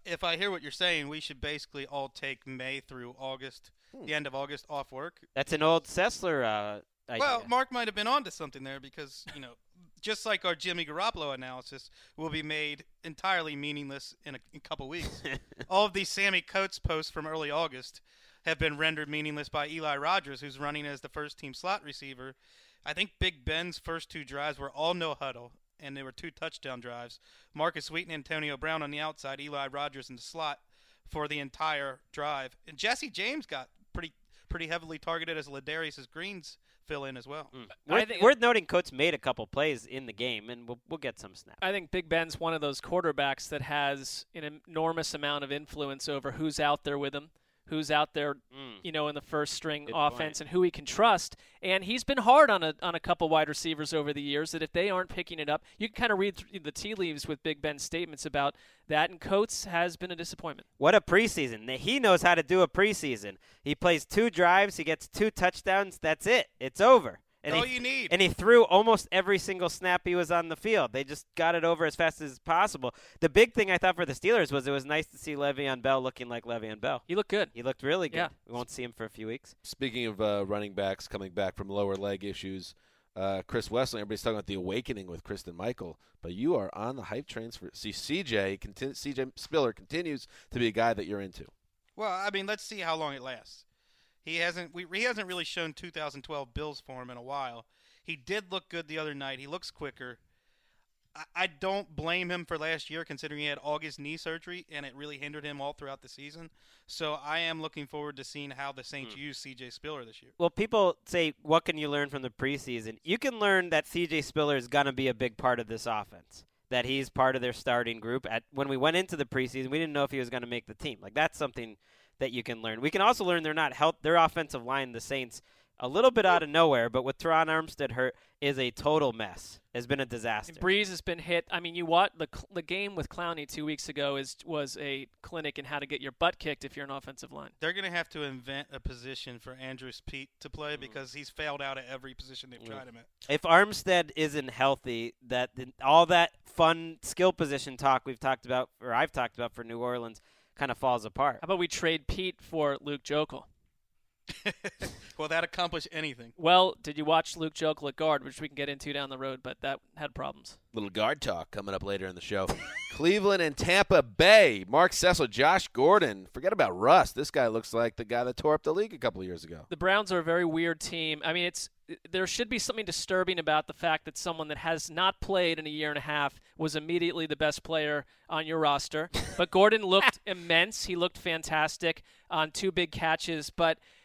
if I hear what you're saying, we should basically all take May through August, Hmm. the end of August, off work. That's an old Sessler uh, idea. Well, Marc might have been onto something there because you know, just like our Jimmy Garoppolo analysis will be made entirely meaningless in a, in a couple weeks. all of these Sammy Coates posts from early August have been rendered meaningless by Eli Rogers, who's running as the first team slot receiver. I think Big Ben's first two drives were all no huddle, and there were two touchdown drives. Markus Wheaton and Antonio Brown on the outside, Eli Rogers in the slot for the entire drive. And Jesse James got pretty pretty heavily targeted as Ladarius Green's fill in as well. Mm. worth, think- worth noting, Coates made a couple plays in the game, and we'll we'll get some snaps. I think Big Ben's one of those quarterbacks that has an enormous amount of influence over who's out there with him, who's out there, Mm. you know, in the first string Good offense, point. and who he can trust. And he's been hard on a on a couple wide receivers over the years. That if they aren't picking it up, you can kind of read through the tea leaves with Big Ben's statements about that. And Coates has been a disappointment. What a preseason! He knows how to do a preseason. He plays two drives, he gets two touchdowns. That's it. It's over. And all he, you need. And he threw almost every single snap he was on the field. They just got it over as fast as possible. The big thing I thought for the Steelers was it was nice to see Le'Veon Bell looking like Le'Veon Bell. He looked good. He looked really good. Yeah. We won't see him for a few weeks. Speaking of uh, running backs coming back from lower leg issues, uh, Chris Wesseling, everybody's talking about the awakening with Christine Michael, but you are on the hype trains for see CJ. Conti- CJ Spiller continues to be a guy that you're into. Well, I mean, let's see how long it lasts. He hasn't we, he hasn't really shown 2012 Bills form in a while. He did look good the other night. He looks quicker. I, I don't blame him for last year, considering he had August knee surgery and it really hindered him all throughout the season. So I am looking forward to seeing how the Saints hmm. use C.J. Spiller this year. Well, people say, what can you learn from the preseason? You can learn that C.J. Spiller is going to be a big part of this offense. That he's part of their starting group. At when we went into the preseason, we didn't know if he was going to make the team. Like that's something that you can learn. We can also learn they're not health. Their offensive line, the Saints, a little bit out of nowhere, but with Terron Armstead hurt, is a total mess. Has been a disaster. Brees has been hit. I mean, you what the the game with Clowney two weeks ago is was a clinic in how to get your butt kicked if you're an offensive line. They're going to have to invent a position for Andrus Peat to play Mm. because he's failed out at every position they've tried him at. If Armstead isn't healthy, that then all that fun skill position talk we've talked about, or I've talked about for New Orleans, kind of falls apart. How about we trade Peat for Luke Joeckel? Will that accomplish anything? Well, did you watch Luke Joeckel at guard, which we can get into down the road, but that had problems. Little guard talk coming up later in the show. Cleveland and Tampa Bay. Marc Sessler, Josh Gordon. Forget about Russ. This guy looks like the guy that tore up the league a couple of years ago. The Browns are a very weird team. I mean, it's there should be something disturbing about the fact that someone that has not played in a year and a half was immediately the best player on your roster. But Gordon looked immense. He looked fantastic on two big catches. But the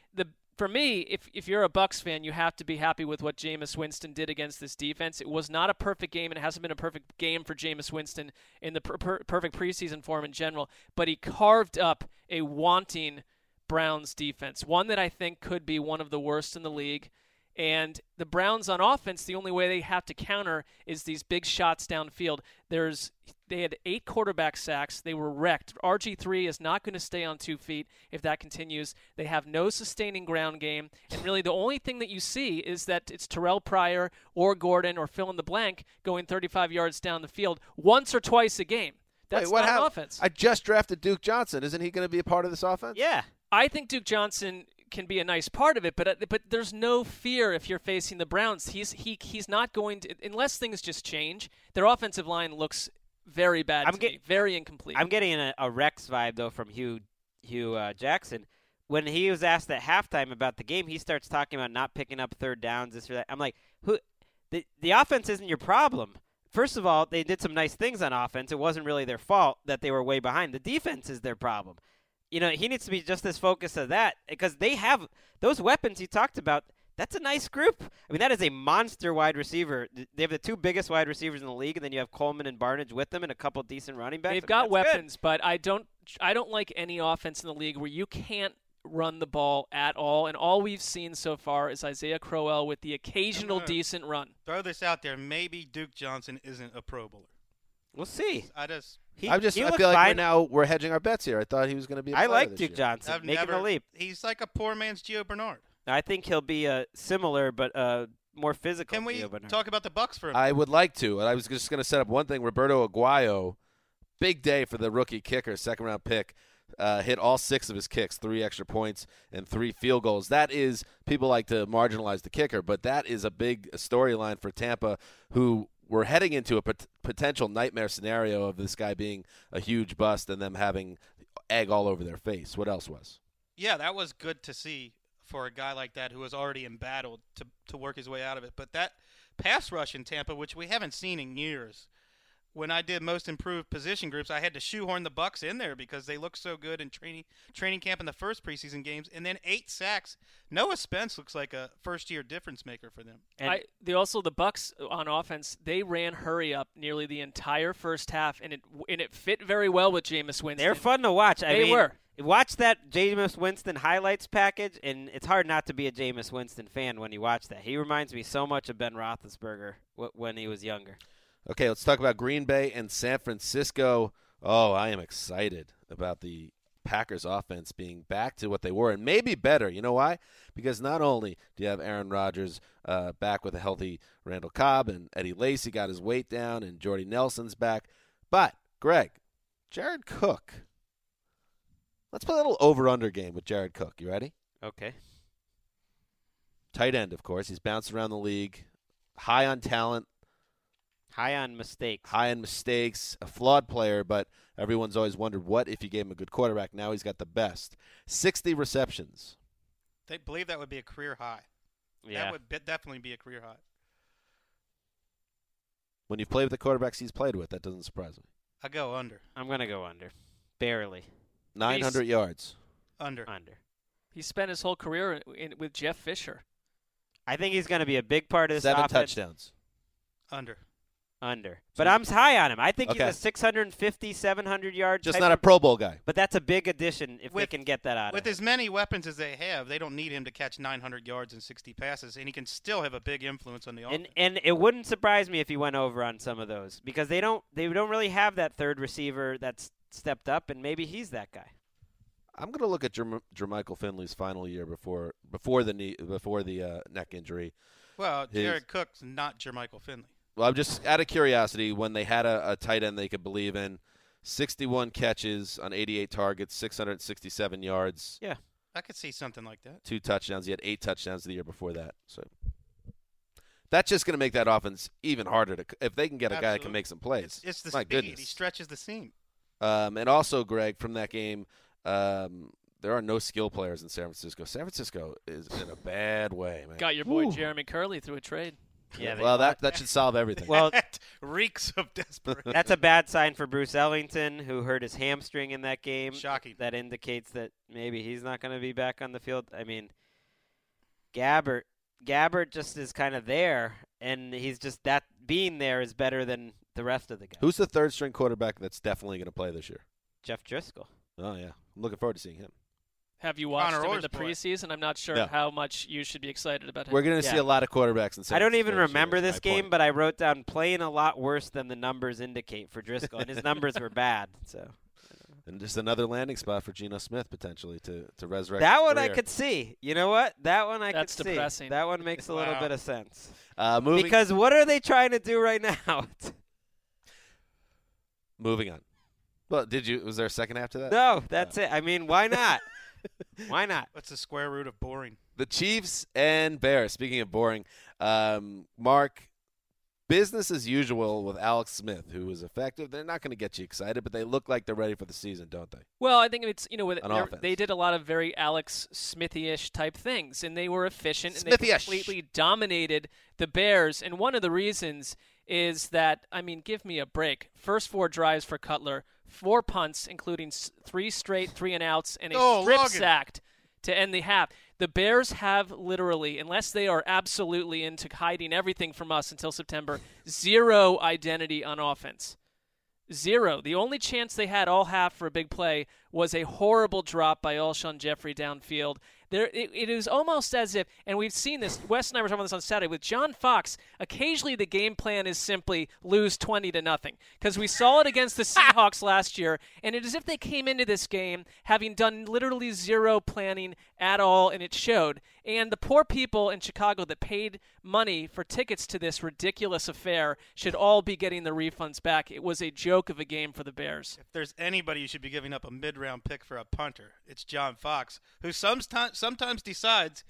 for me, if if you're a Bucs fan, you have to be happy with what Jameis Winston did against this defense. It was not a perfect game, and it hasn't been a perfect game for Jameis Winston in the per- per- perfect preseason form in general. But he carved up a wanting Browns defense, one that I think could be one of the worst in the league. And the Browns on offense, the only way they have to counter is these big shots downfield. There's they had eight quarterback sacks. They were wrecked. RG3 is not going to stay on two feet if that continues. They have no sustaining ground game. And really, the only thing that you see is that it's Terrelle Pryor or Gordon or fill in the blank going 35 yards down the field once or twice a game. That's Wait, what not an hap- offense. I just drafted Duke Johnson. Isn't he going to be a part of this offense? Yeah. I think Duke Johnson can be a nice part of it, but uh, but there's no fear if you're facing the Browns. He's he he's not going to unless things just change. Their offensive line looks very bad I'm to get- me, very incomplete. I'm getting a, a Rex vibe though from Hue Hue uh, Jackson. When he was asked at halftime about the game, he starts talking about not picking up third downs, this or that. I'm like, who? The the offense isn't your problem. First of all, they did some nice things on offense. It wasn't really their fault that they were way behind. The defense is their problem. You know, he needs to be just as focused as that because they have those weapons you talked about. That's a nice group. I mean, that is a monster wide receiver. They have the two biggest wide receivers in the league, and then you have Coleman and Barnidge with them, and a couple decent running backs. They've I mean, got that's good. weapons, but I don't I don't like any offense in the league where you can't run the ball at all. And all we've seen so far is Isaiah Crowell with the occasional decent run. Throw this out there. Maybe Duke Johnson isn't a Pro Bowler. We'll see. I just. He, I just I feel like we're now we're hedging our bets here. I thought he was going to be. a I I like Duke year. Johnson I've making never, the leap. He's like a poor man's Gio Bernard. I think he'll be uh, similar, but uh, more physical. Can we Gio Bernard. talk about the Bucs for i would like to. And I was just going to set up one thing. Roberto Aguayo, big day for the rookie kicker, second round pick. Uh, hit all six of his kicks, three extra points and three field goals. That is people like to marginalize the kicker, but that is a big storyline for Tampa, who were heading into a pot- potential nightmare scenario of this guy being a huge bust and them having egg all over their face. What else was? Yeah, that was good to see for a guy like that who was already embattled to to work his way out of it. But that pass rush in Tampa, which we haven't seen in years. When I did most improved position groups, I had to shoehorn the Bucs in there because they looked so good in training training camp in the first preseason games, and then eight sacks. Noah Spence looks like a first year difference maker for them. And- I, they also the Bucs on offense. They ran hurry up nearly the entire first half, and it and it fit very well with Jameis Winston. They're fun to watch. I They mean, were. Watch that Jameis Winston highlights package, and it's hard not to be a Jameis Winston fan when you watch that. He reminds me so much of Ben Roethlisberger when he was younger. Okay, let's talk about Green Bay and San Francisco. Oh, I am excited about the Packers offense being back to what they were and maybe better. You know why? Because not only do you have Aaron Rodgers uh, back with a healthy Randall Cobb and Eddie Lacy got his weight down and Jordy Nelson's back, but Greg, Jared Cook. Let's play a little over/under game with Jared Cook. You ready? Okay. Tight end, of course. He's bounced around the league, high on talent, High on mistakes. high on mistakes, a flawed player, but everyone's always wondered what if you gave him a good quarterback. Now he's got the best. 60 receptions. They believe that would be a career high. Yeah. That would be- definitely be a career high. When you've played with the quarterbacks he's played with, that doesn't surprise me. I go under. I'm gonna go under. Barely 900 yards. Under. under. He spent his whole career in, in, with Jeff Fisher. I think he's gonna be a big part of this Seven offense. touchdowns. Under. Under. But I'm high on him. I think Okay. he's a 650, 700 yard. Just type not a Pro Bowl guy. But that's a big addition if they can get that out With of him. as many weapons as they have, they don't need him to catch 900 yards and 60 passes, and he can still have a big influence on the offense. And and it wouldn't surprise me if he went over on some of those because they don't they don't really have that third receiver that's stepped up, and maybe he's that guy. I'm going to look at Jerm- Jermichael Finley's final year before before the knee before the uh, neck injury. well, His- Jared Cook's not Jermichael Finley. Well, I'm just out of curiosity when they had a, a tight end they could believe in, 61 catches on 88 targets, 667 yards, Yeah. I could see something like that. two touchdowns. He had eight touchdowns the year before that. So that's just going to make that offense even harder to if they can get a guy that can make some plays. It's, it's the My speed. goodness. He stretches the seam. Um, and also, Greg, from that game, um, there are no skill players in San Francisco. San Francisco is in a bad way, man. Got your boy Whew. Jeremy Kerley through a trade. Yeah. well, that that should solve everything. well, That reeks of desperation. that's a bad sign for Bruce Ellington, who hurt his hamstring in that game. Shocking. That indicates that maybe he's not going to be back on the field. I mean, Gabbert, Gabbert just is kind of there, and he's just that being there is better than the rest of the guys. Who's the third string quarterback that's definitely going to play this year? Jeff Driskel? Oh yeah, I'm looking forward to seeing him. Have you watched Connor him in Orr's the boy. preseason? I'm not sure No. how much you should be excited about him. We're going to see Yeah. a lot of quarterbacks in San I don't even Francisco remember is this game, point. but I wrote down playing a lot worse than the numbers indicate for Driskel, and his numbers were bad. So and just another landing spot for Geno Smith potentially to to resurrect. that his one I career. could see. You know what? That one I That's could depressing. That one makes a little Wow. bit of sense. Uh, moving, Because what are they trying to do right now? moving on. Well, did you? Was there a second after that? no, that's it. I mean, why not? why not? What's the square root of boring? The Chiefs and Bears. Speaking of boring, um, Marc, business as usual with Alex Smith, who is effective. They're not going to get you excited, but they look like they're ready for the season, don't they? Well, I think it's you know with On they're- offense. they did a lot of very Alex Smithy-ish type things, and they were efficient and they completely dominated the Bears. And one of the reasons is that I mean, give me a break. First four drives for Cutler, four punts, including three straight three and outs, and a Oh, strip Logan. sacked to end the half. The Bears have literally, unless they are absolutely into hiding everything from us until September, zero identity on offense. Zero. The only chance they had all half for a big play was a horrible drop by Alshon Jeffery downfield. There, it, it is almost as if, and we've seen this. Wes and I were talking about this on Saturday with John Fox. Occasionally, the game plan is simply lose twenty to nothing because we saw it against the Seahawks last year, and it is as if they came into this game having done literally zero planning at all, and it showed. And the poor people in Chicago that paid money for tickets to this ridiculous affair should all be getting the refunds back. It was a joke of a game for the Bears. If there's anybody you should be giving up a mid-round pick for a punter, it's John Fox, who sometimes sometimes decides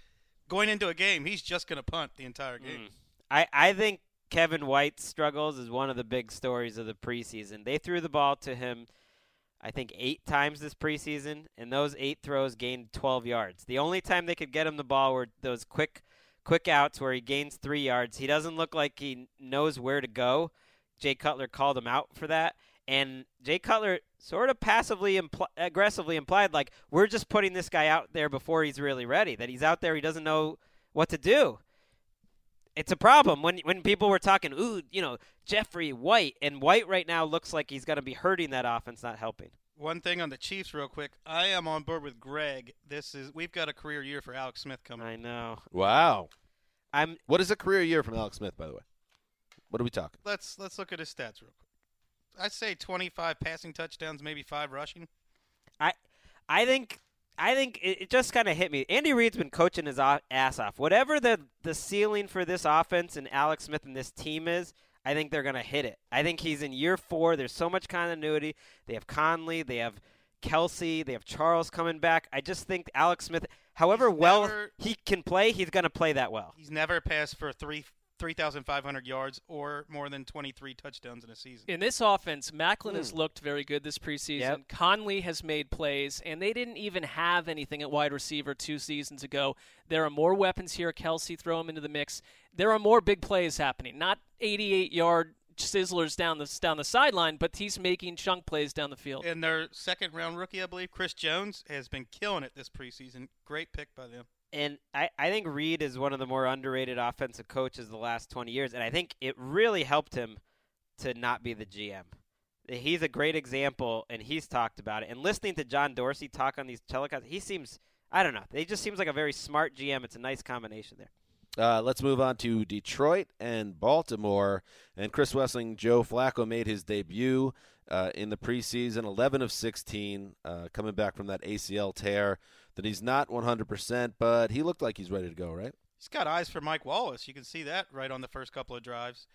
going into a game he's just going to punt the entire game. Hmm. I, I think Kevin White's struggles is one of the big stories of the preseason. They threw the ball to him, I think, eight times this preseason, and those eight throws gained 12 yards. The only time they could get him the ball were those quick, quick outs where he gains three yards. He doesn't look like he knows where to go. Jay Cutler called him out for that, and Jay Cutler sort of passively, impl- aggressively implied like we're just putting this guy out there before he's really ready. That he's out there, he doesn't know what to do it's a problem when when people were talking, ooh, you know, Jeffery White and White right now looks like he's going to be hurting that offense, not helping. One thing on the Chiefs, real quick. I am on board with Greg. This is we've got a career year for Alex Smith coming. I know. Wow. I'm. What is a career year from Alex Smith, by the way? What are we talking? Let's let's look at his stats real quick. I'd say 25 passing touchdowns, maybe five rushing. I I think I think it, it just kind of hit me. Andy Reid's been coaching his o- ass off. Whatever the the ceiling for this offense and Alex Smith and this team is, I think they're going to hit it. I think he's in year 4. There's so much continuity. They have Conley, they have Kelce, they have Charles coming back. I just think Alex Smith, however He's well never- he can play, he's going to play that well. He's never passed for three 3,500 yards or more than 23 touchdowns in a season. In this offense, Maclin has hmm. looked very good this preseason. Yep. Conley has made plays, and they didn't even have anything at wide receiver two seasons ago. There are more weapons here. Kelce, throw him into the mix. There are more big plays happening. Not 88 yard sizzlers down the down the sideline, but he's making chunk plays down the field. And their second round rookie, I believe, Chris Jones, has been killing it this preseason. Great pick by them. And I, I think Reid is one of the more underrated offensive coaches the last 20 years. And I think it really helped him to not be the GM. He's a great example, and he's talked about it. And listening to John Dorsey talk on these telecasts, he seems I don't know. He just seems like a very smart GM. It's a nice combination there. Uh, let's move on to Detroit and Baltimore. And Chris Wesseling, Joe Flacco made his debut uh, in the preseason, 11 of 16, uh, coming back from that ACL tear. That he's not 100%, but he looked like he's ready to go, right? He's got eyes for Mike Wallace. You can see that right on the first couple of drives.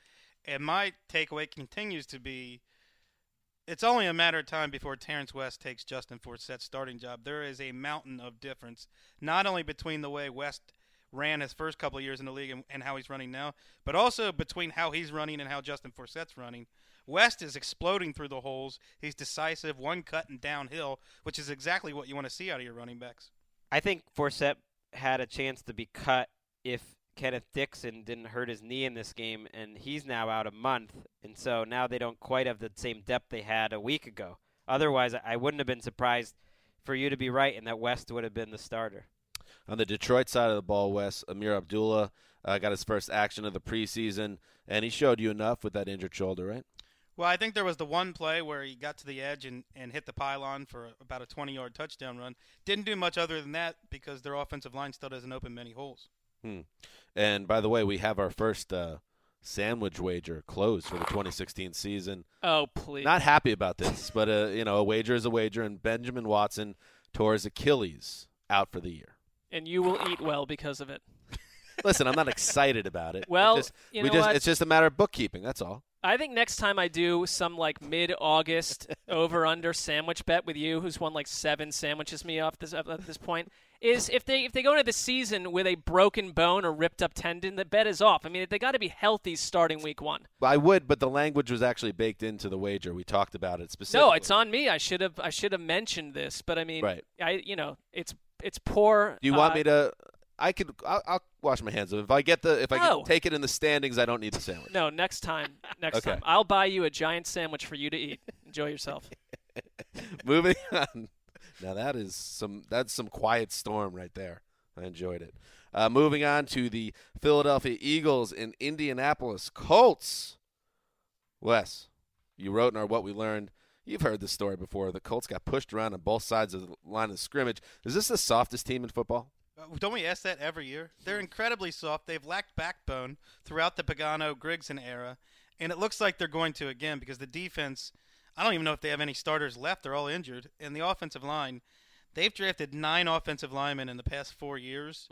And my takeaway continues to be it's only a matter of time before Terrance West takes Justin Forsett's starting job. There is a mountain of difference, not only between the way West ran his first couple of years in the league and, and, how he's running now, but also between how he's running and how Justin Forsett's running. West is exploding through the holes. He's decisive, one cut and downhill, which is exactly what you want to see out of your running backs. I think Forsett had a chance to be cut if Kenneth Dixon didn't hurt his knee in this game, and he's now out a month, and so now they don't quite have the same depth they had a week ago. Otherwise, I wouldn't have been surprised for you to be right and that West would have been the starter. On the Detroit side of the ball, West Ameer Abdullah uh, got his first action of the preseason, and he showed you enough with that injured shoulder, right? Well, I think there was the one play where he got to the edge and, and hit the pylon for about a 20 yard touchdown run. Didn't do much other than that because their offensive line still doesn't open many holes. Hmm. And by the way, we have our first uh, sandwich wager closed for the 2016 season. Oh, please. Not happy about this, but uh, you know, a wager is a wager, and Benjamin Watson tore his Achilles out for the year and you will eat well because of it. Listen, I'm not excited about it. Well, just, you we just what? it's just a matter of bookkeeping. That's all. I think next time I do some like mid-August over/under sandwich bet with you, who's won like seven sandwiches me off this at this point, is if they if they go into the season with a broken bone or ripped up tendon, the bet is off. I mean, they got to be healthy starting week one. I would, but the language was actually baked into the wager. We talked about it specifically. No, it's on me. I should have I should have mentioned this, but I mean, Right. I you know it's it's poor. Do you want uh, me to? I could. I'll, I'll wash my hands of it. If I get the, if I can take it in the standings, I don't need the sandwich. No, next time. Next Okay. time, I'll buy you a giant sandwich for you to eat. Enjoy yourself. Moving on. Now that is some that's some quiet storm right there. I enjoyed it. Uh, moving on to the Philadelphia Eagles and Indianapolis Colts. Wes, you wrote in our what we learned. You've heard this story before. The Colts got pushed around on both sides of the line of scrimmage. Is this the softest team in football? Uh, Don't we ask that every year? They're incredibly soft. They've lacked backbone throughout the Pagano Grigson era, and it looks like they're going to again because the defense. I don't even know if they have any starters left. They're all injured, and the offensive line. They've drafted nine offensive linemen in the past four years,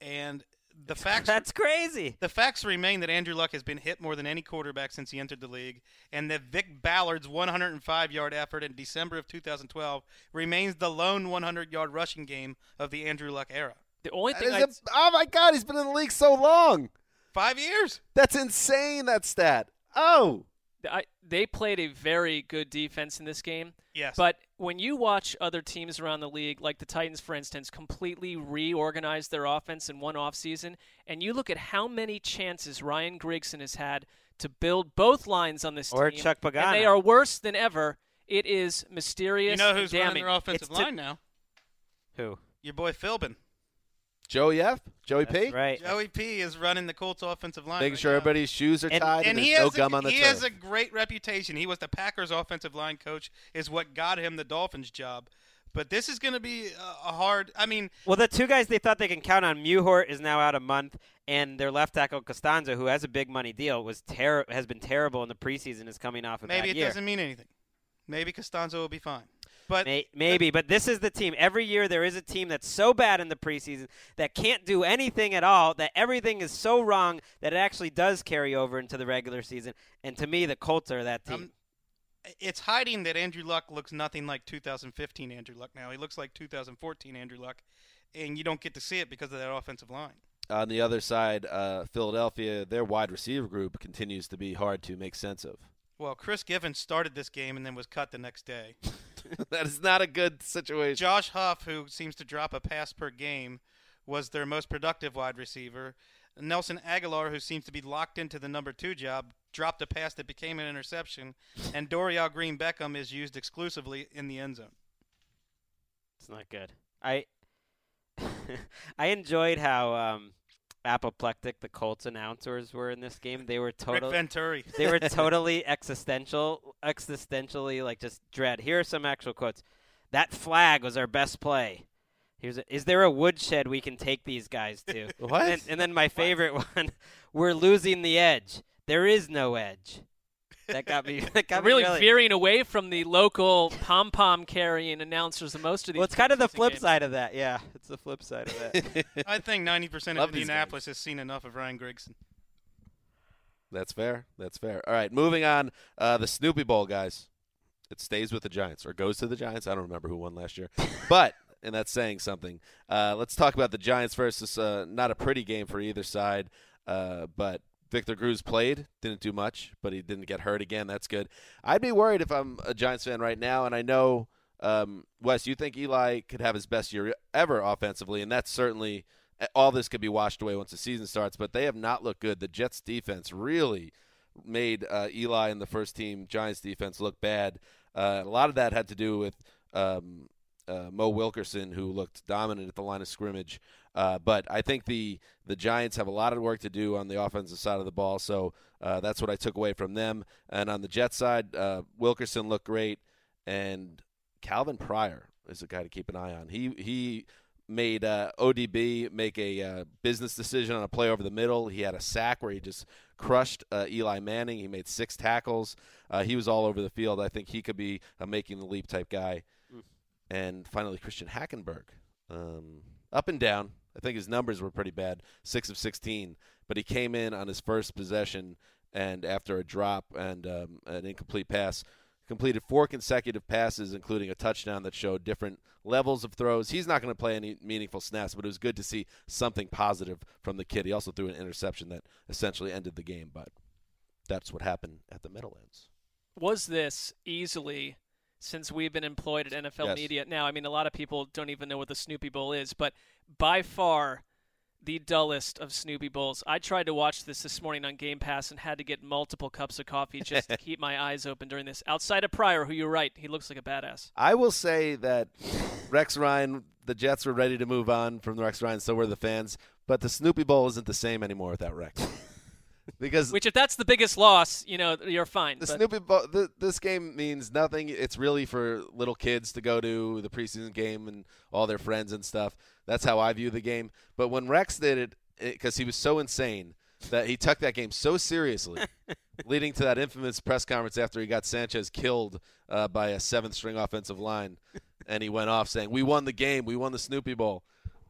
and the facts. That's crazy. The facts remain that Andrew Luck has been hit more than any quarterback since he entered the league, and that Vick Ballard's 105-yard effort in December of 2012 remains the lone 100-yard rushing game of the Andrew Luck era. The only thing is oh my God, he's been in the league so long. Five years. That's insane. That stat. Oh, I, they played a very good defense in this game. Yes. But when you watch other teams around the league, like the Titans, for instance, completely reorganize their offense in one offseason, and you look at how many chances Ryan Grigson has had to build both lines on this Or team, Chuck and they are worse than ever. It is mysterious. You know who's damning. running their offensive It's to- line now? Who? Your boy Philbin. Joey F. Joey P. Right. Joey P is running the Colts offensive line. Making right sure now. everybody's shoes are And- tied and, and he there's no has gum a, on the he turf. has a great reputation. He was the Packers offensive line coach, is what got him the Dolphins job. But this is going to be a, a hard. I mean, Well, the two guys they thought they can count on, Mewhort is now out a month, and their left tackle Castonzo, who has a big money deal, was ter- has been terrible in the preseason, is coming off a maybe bad it year. doesn't mean anything. Maybe Castonzo will be fine. But May- maybe, but this is the team. Every year there is a team that's so bad in the preseason that can't do anything at all, that everything is so wrong that it actually does carry over into the regular season. And to me, the Colts are that team. Um, it's hiding that Andrew Luck looks nothing like 2015 Andrew Luck now. He looks like 2014 Andrew Luck, and you don't get to see it because of that offensive line. On the other side, uh, Philadelphia, their wide receiver group continues to be hard to make sense of. Well, Chris Givens started this game and then was cut the next day. that is not a good situation. Josh Huff, who seems to drop a pass per game, was their most productive wide receiver. Nelson Agholor, who seems to be locked into the number two job, dropped a pass that became an interception, and Dorial Green Beckham is used exclusively in the end zone. It's not good. I I enjoyed how um, apoplectic the Colts announcers were in this game. They were totally Rick Venturi. they were totally existential, existentially like just dread. Here are some actual quotes. That flag was our best play. Here's a, is there a woodshed we can take these guys to? What? And, and then my favorite one, we're losing the edge. There is no edge. That got me. That got really, me really veering away from the local pom pom carrying announcers of most of these. Well, it's kind of the flip games. side of that. Yeah, it's the flip side of that. I think 90% of Love these Indianapolis has seen enough of Ryan Grigson. That's fair. That's fair. All right, moving on. Uh, the Snoopy Bowl, guys. It stays with the Giants or goes to the Giants. I don't remember who won last year, but and that's saying something. Uh, let's talk about the Giants versus uh, not a pretty game for either side, uh, but Victor Cruz played, didn't do much, but he didn't get hurt again. That's good. I'd be worried if I'm a Giants fan right now, and I know um, Wes, you think Eli could have his best year ever offensively, and that's certainly all this could be washed away once the season starts. But they have not looked good. The Jets defense really made uh, Eli and the first team Giants defense look bad. Uh, a lot of that had to do with um, uh, Mo Wilkerson, who looked dominant at the line of scrimmage. Uh, but I think the the Giants have a lot of work to do on the offensive side of the ball. So uh, that's what I took away from them. And on the Jets side, uh, Wilkerson looked great, and Calvin Pryor is a guy to keep an eye on. He he made uh, ODB make a uh, business decision on a play over the middle. He had a sack where he just crushed Eli Manning. He made six tackles. He was all over the field. I think he could be a making the leap type guy. And finally, Christian Hackenberg, um, up and down. I think his numbers were pretty bad, six of sixteen. But he came in on his first possession and after a drop and um, an incomplete pass, completed four consecutive passes, including a touchdown that showed different levels of throws. He's not going to play any meaningful snaps, but it was good to see something positive from the kid. He also threw an interception that essentially ended the game, but that's what happened at the Meadowlands. Was this easily since we've been employed at NFL Yes. media? Now, I mean, a lot of people don't even know what the Snoopy Bowl is, but by far the dullest of Snoopy Bowls. I tried to watch this this morning on Game Pass and had to get multiple cups of coffee just to keep my eyes open during this. Outside of Pryor, who you're right, he looks like a badass. I will say that Rex Ryan, the Jets were ready to move on from Rex Ryan, so were the fans. But the Snoopy Bowl isn't the same anymore without Rex. because Which, if that's the biggest loss, you know, you're fine. the but- Snoopy Bowl, th- this game means nothing. It's really for little kids to go to the preseason game and all their friends and stuff. That's how I view the game. But when Rex did it, because he was so insane that he took that game so seriously, leading to that infamous press conference after he got Sanchez killed uh, by a seventh string offensive line, and he went off saying, "We won the game. We won the Snoopy Bowl."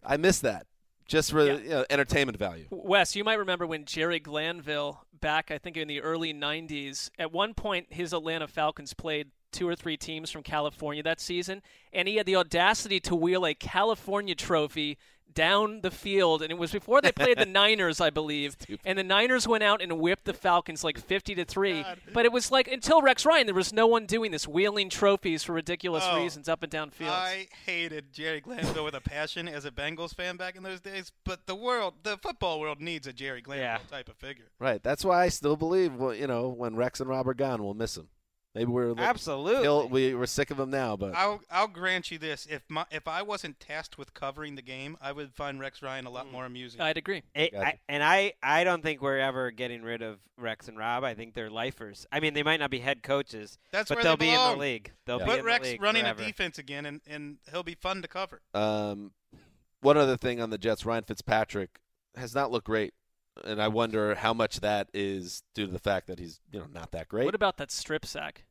I miss that just for you know, entertainment value. Wes, you might remember when Jerry Glanville, back I think in the early 90s, at one point his Atlanta Falcons played two or three teams from California that season, and he had the audacity to wheel a California trophy down the field, and it was before they played the Niners, I believe. And the Niners went out and whipped the Falcons like 50 to 3. But it was like until Rex Ryan, there was no one doing this, wheeling trophies for ridiculous Oh, reasons up and down fields. I hated Jerry Glanville with a passion as a Bengals fan back in those days, but the world, the football world needs a Jerry Glanville type of figure. Right. That's why I still believe. Well, you know, when Rex and Rob are gone, we'll miss him. Maybe we're Absolutely. he'll- we we're sick of him now, but I'll I'll grant you this: if my if I wasn't tasked with covering the game, I would find Rex Ryan a lot more amusing. I'd agree. I- Gotcha. I, and I, I don't think we're ever getting rid of Rex and Rob. I think they're lifers. I mean, they might not be head coaches, That's but they'll they be in the league. They'll be Put in Rex the league running forever. a defense again, and, and he'll be fun to cover. Um, one other thing on the Jets, Ryan Fitzpatrick has not looked great, and I wonder how much that is due to the fact that he's you know not that great. What about that strip sack?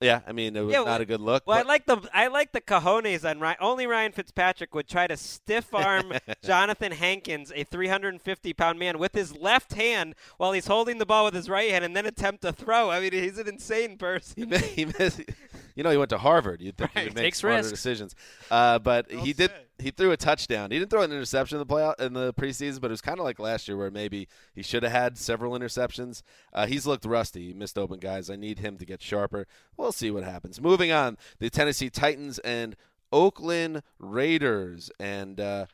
yeah, I mean it was Yeah, not a good look. Well, I like the I like the cojones on Ryan. Only Ryan Fitzpatrick would try to stiff arm Johnathan Hankins, a 350 pound man, with his left hand while he's holding the ball with his right hand, and then attempt to throw. I mean, he's an insane person. he, mi- he missed, you know, he went to Harvard. You'd think he Right, would make takes smarter risks. decisions. Uh, but Well he did. said. He threw a touchdown. He didn't throw an interception in the playoff in the preseason, but it was kind of like last year where maybe he should have had several interceptions. Uh, he's looked rusty. He missed open guys. I need him to get sharper. We'll see what happens. Moving on, the Tennessee Titans and Oakland Raiders, and. Uh,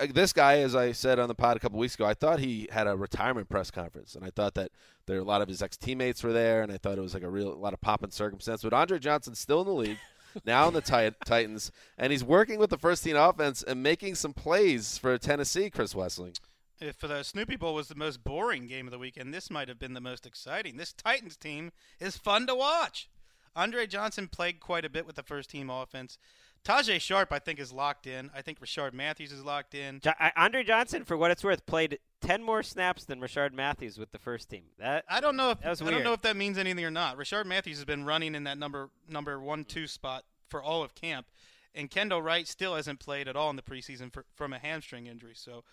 Uh, this guy, as I said on the pod a couple weeks ago, I thought he had a retirement press conference, and I thought that there a lot of his ex teammates were there, and I thought it was like a real a lot of pomp and circumstance. But Andre Johnson's still in the league, now in the Tit- Titans, and he's working with the first team offense and making some plays for Tennessee. Chris Wesseling. Uh, if the Snoopy Bowl was the most boring game of the weekend, this might have been the most exciting. This Titans team is fun to watch. Andre Johnson played quite a bit with the first team offense. Tajaé Sharpe, I think, is locked in. I think Rishard Matthews is locked in. Jo- Andre Johnson, for what it's worth, played ten more snaps than Rishard Matthews with the first team. That I don't know if That was I don't know if that means anything or not. Rishard Matthews has been running in that number number one two spot for all of camp, and Kendall Wright still hasn't played at all in the preseason for, from a hamstring injury. So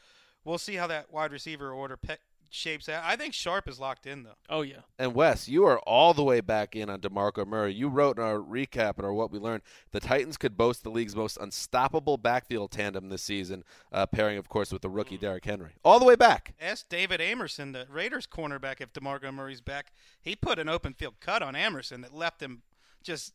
we'll see how that wide receiver order pe- shapes out. I think Sharpe is locked in though. Oh yeah. And Wes, you are all the way back in on DeMarco Murray. You wrote in our recap and our what we learned, the Titans could boast the league's most unstoppable backfield tandem this season, uh, pairing, of course, with the rookie Derrick Henry. All the way back. Ask David Amerson, the Raiders cornerback, if DeMarco Murray's back. He put an open field cut on Amerson that left him just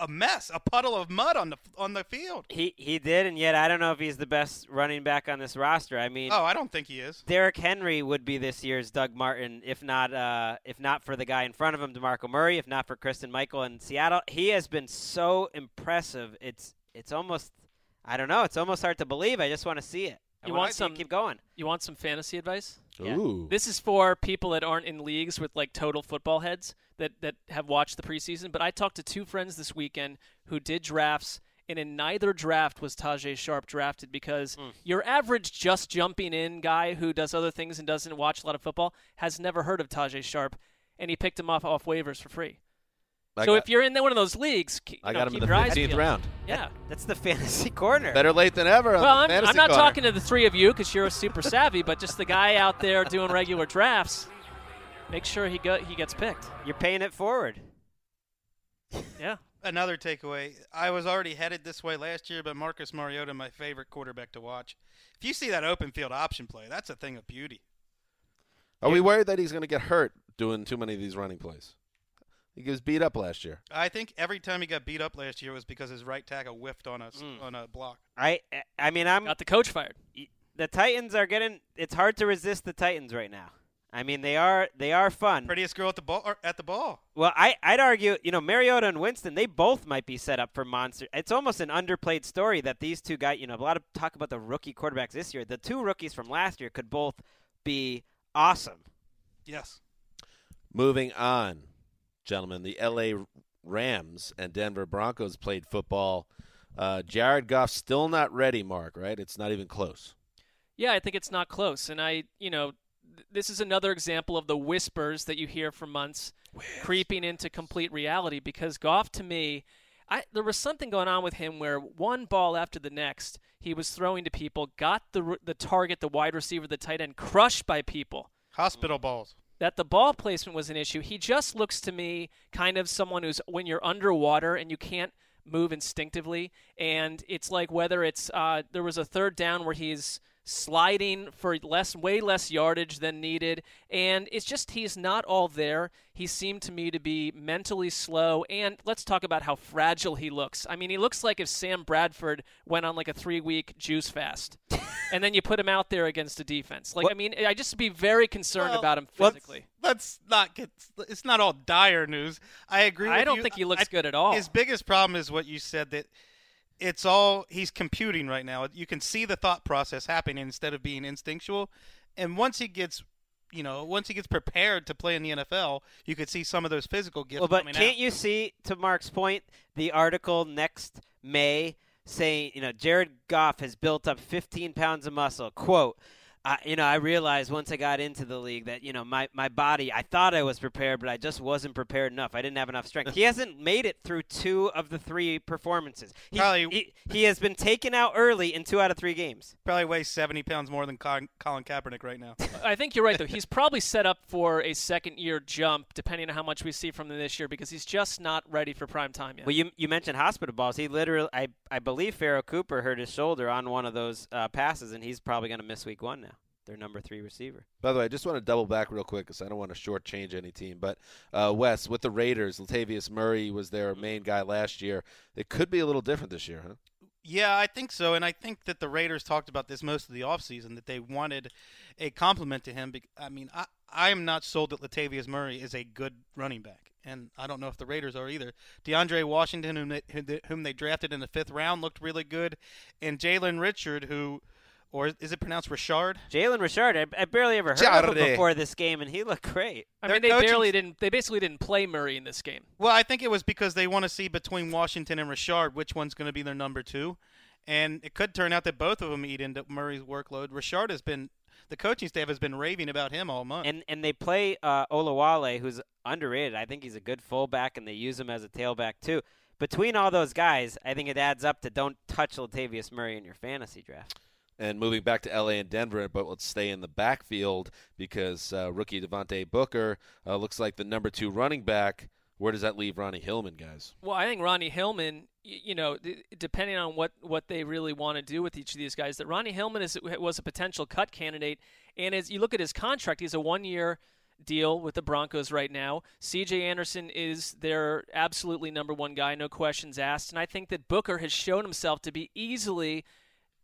a mess, a puddle of mud on the on the field. he he did, and yet I don't know if he's the best running back on this roster. I mean, Oh, I don't think he is. Derrick Henry would be this year's Doug Martin, if not uh, if not for the guy in front of him, Demarco Murray, if not for Christine Michael in Seattle. He has been so impressive. It's it's almost I don't know. It's almost hard to believe. I just want to see it. I You wanna want some- Keep going. You want some fantasy advice? Yeah. Ooh. This is for people that aren't in leagues with like total football heads that that have watched the preseason. But I talked to two friends this weekend who did drafts, and in neither draft was Tajaé Sharpe drafted because Hmm. your average just jumping in guy who does other things and doesn't watch a lot of football has never heard of Tajaé Sharpe, and he picked him off off waivers for free. I so got- if you're in one of those leagues, k- you I know, got him in the your 15th round. Yeah. That's the fantasy corner. Better late than ever. on Well, the I'm, fantasy I'm not corner. talking to the three of you because you're super savvy, but just the guy out there doing regular drafts. Make sure he go, he gets picked. You're paying it forward. Yeah. Another takeaway. I was already headed this way last year, but Marcus Mariota, my favorite quarterback to watch. If you see that open field option play, that's a thing of beauty. Are we worried that he's going to get hurt doing too many of these running plays? He was beat up last year. I think every time he got beat up last year was because his right tackle whiffed on a s- Mm. on a block. I I mean I'm Got the coach fired. the Titans are getting. It's hard to resist the Titans right now. I mean they are they are fun. Prettiest girl at the ball at the ball. Well, I, I'd argue, you know, Mariota and Winston, they both might be set up for monster. It's almost an underplayed story that these two guys, you know, a lot of talk about the rookie quarterbacks this year. The two rookies from last year could both be awesome. Yes. Moving on, gentlemen, the L.A. Rams and Denver Broncos played football. Uh, Jared Goff still not ready, Marc. Right? It's not even close. Yeah, I think it's not close. And I, you know, th- this is another example of the whispers that you hear for months creeping into complete reality because Goff, to me, I, there was something going on with him where one ball after the next, he was throwing to people, got the, the target, the wide receiver, the tight end, crushed by people. Hospital balls. that the ball placement was an issue. He just looks to me kind of someone who's when you're underwater and you can't move instinctively, and it's like whether it's uh, there was a third down where he's sliding for less, way less yardage than needed, and it's just he's not all there. He seemed to me to be mentally slow, and let's talk about how fragile he looks. I mean, he looks like if Sam Bradford went on like a three-week juice fast, and then you put him out there against a defense. Like, I mean, I just be very concerned Well, about him let's- physically. Let's, not get. It's not all dire news. I agree. I don't you. think he looks I- good at all. His biggest problem is what you said that it's all he's computing right now. You can see the thought process happening instead of being instinctual. And once he gets, you know, once he gets prepared to play in the NFL, you could see some of those physical gifts Well, but can't out. you see, to Marc's point, the article next May saying, you know, Jared Goff has built up 15 pounds of muscle. Quote, I, you know, I realized once I got into the league that, you know, my, my body, I thought I was prepared, but I just wasn't prepared enough. I didn't have enough strength. he hasn't made it through two of the three performances. He's- Probably- he, he has been taken out early in two out of three games. Probably weighs 70 pounds more than Colin, Colin Kaepernick right now. I think you're right, though. He's probably set up for a second year jump, depending on how much we see from him this year, because he's just not ready for prime time yet. Well, you you mentioned hospital balls. He literally, I I believe Pharoh Cooper hurt his shoulder on one of those uh, passes, and he's probably going to miss week one now. Their number three receiver. By the way, I just want to double back real quick because I don't want to shortchange any team. But uh, Wes, with the Raiders, Latavius Murray was their main guy last year. It could be a little different this year, huh? Yeah, I think so, and I think that the Raiders talked about this most of the offseason, that they wanted a compliment to him. bec- I mean, I I am not sold that Latavius Murray is a good running back, and I don't know if the Raiders are either. DeAndre Washington, whom they- whom they drafted in the fifth round, looked really good, and Jalen Richard, who or is it pronounced Richard? Jalen Richard, I, I barely ever heard of him before this game, and he looked great. I Their mean, they coaching- barely didn't. They basically didn't play Murray in this game. Well, I think it was because they want to see between Washington and Richard which one's going to be their number two, and it could turn out that both of them eat into Murray's workload. Richard has been the coaching staff has been raving about him all month. And and they play uh, Olawale, who's underrated. I think he's a good fullback, and they use him as a tailback too. Between all those guys, I think it adds up to don't touch Latavius Murray in your fantasy draft. And moving back to LA and Denver, but let's stay in the backfield because uh, rookie Devontae Booker uh, looks like the number two running back. Where does that leave Ronnie Hillman, guys? Well, I think Ronnie Hillman, you know, depending on what, what they really want to do with each of these guys, that Ronnie Hillman is was a potential cut candidate. And as you look at his contract, he's a one year deal with the Broncos right now. CJ Anderson is their absolutely number one guy, no questions asked. And I think that Booker has shown himself to be easily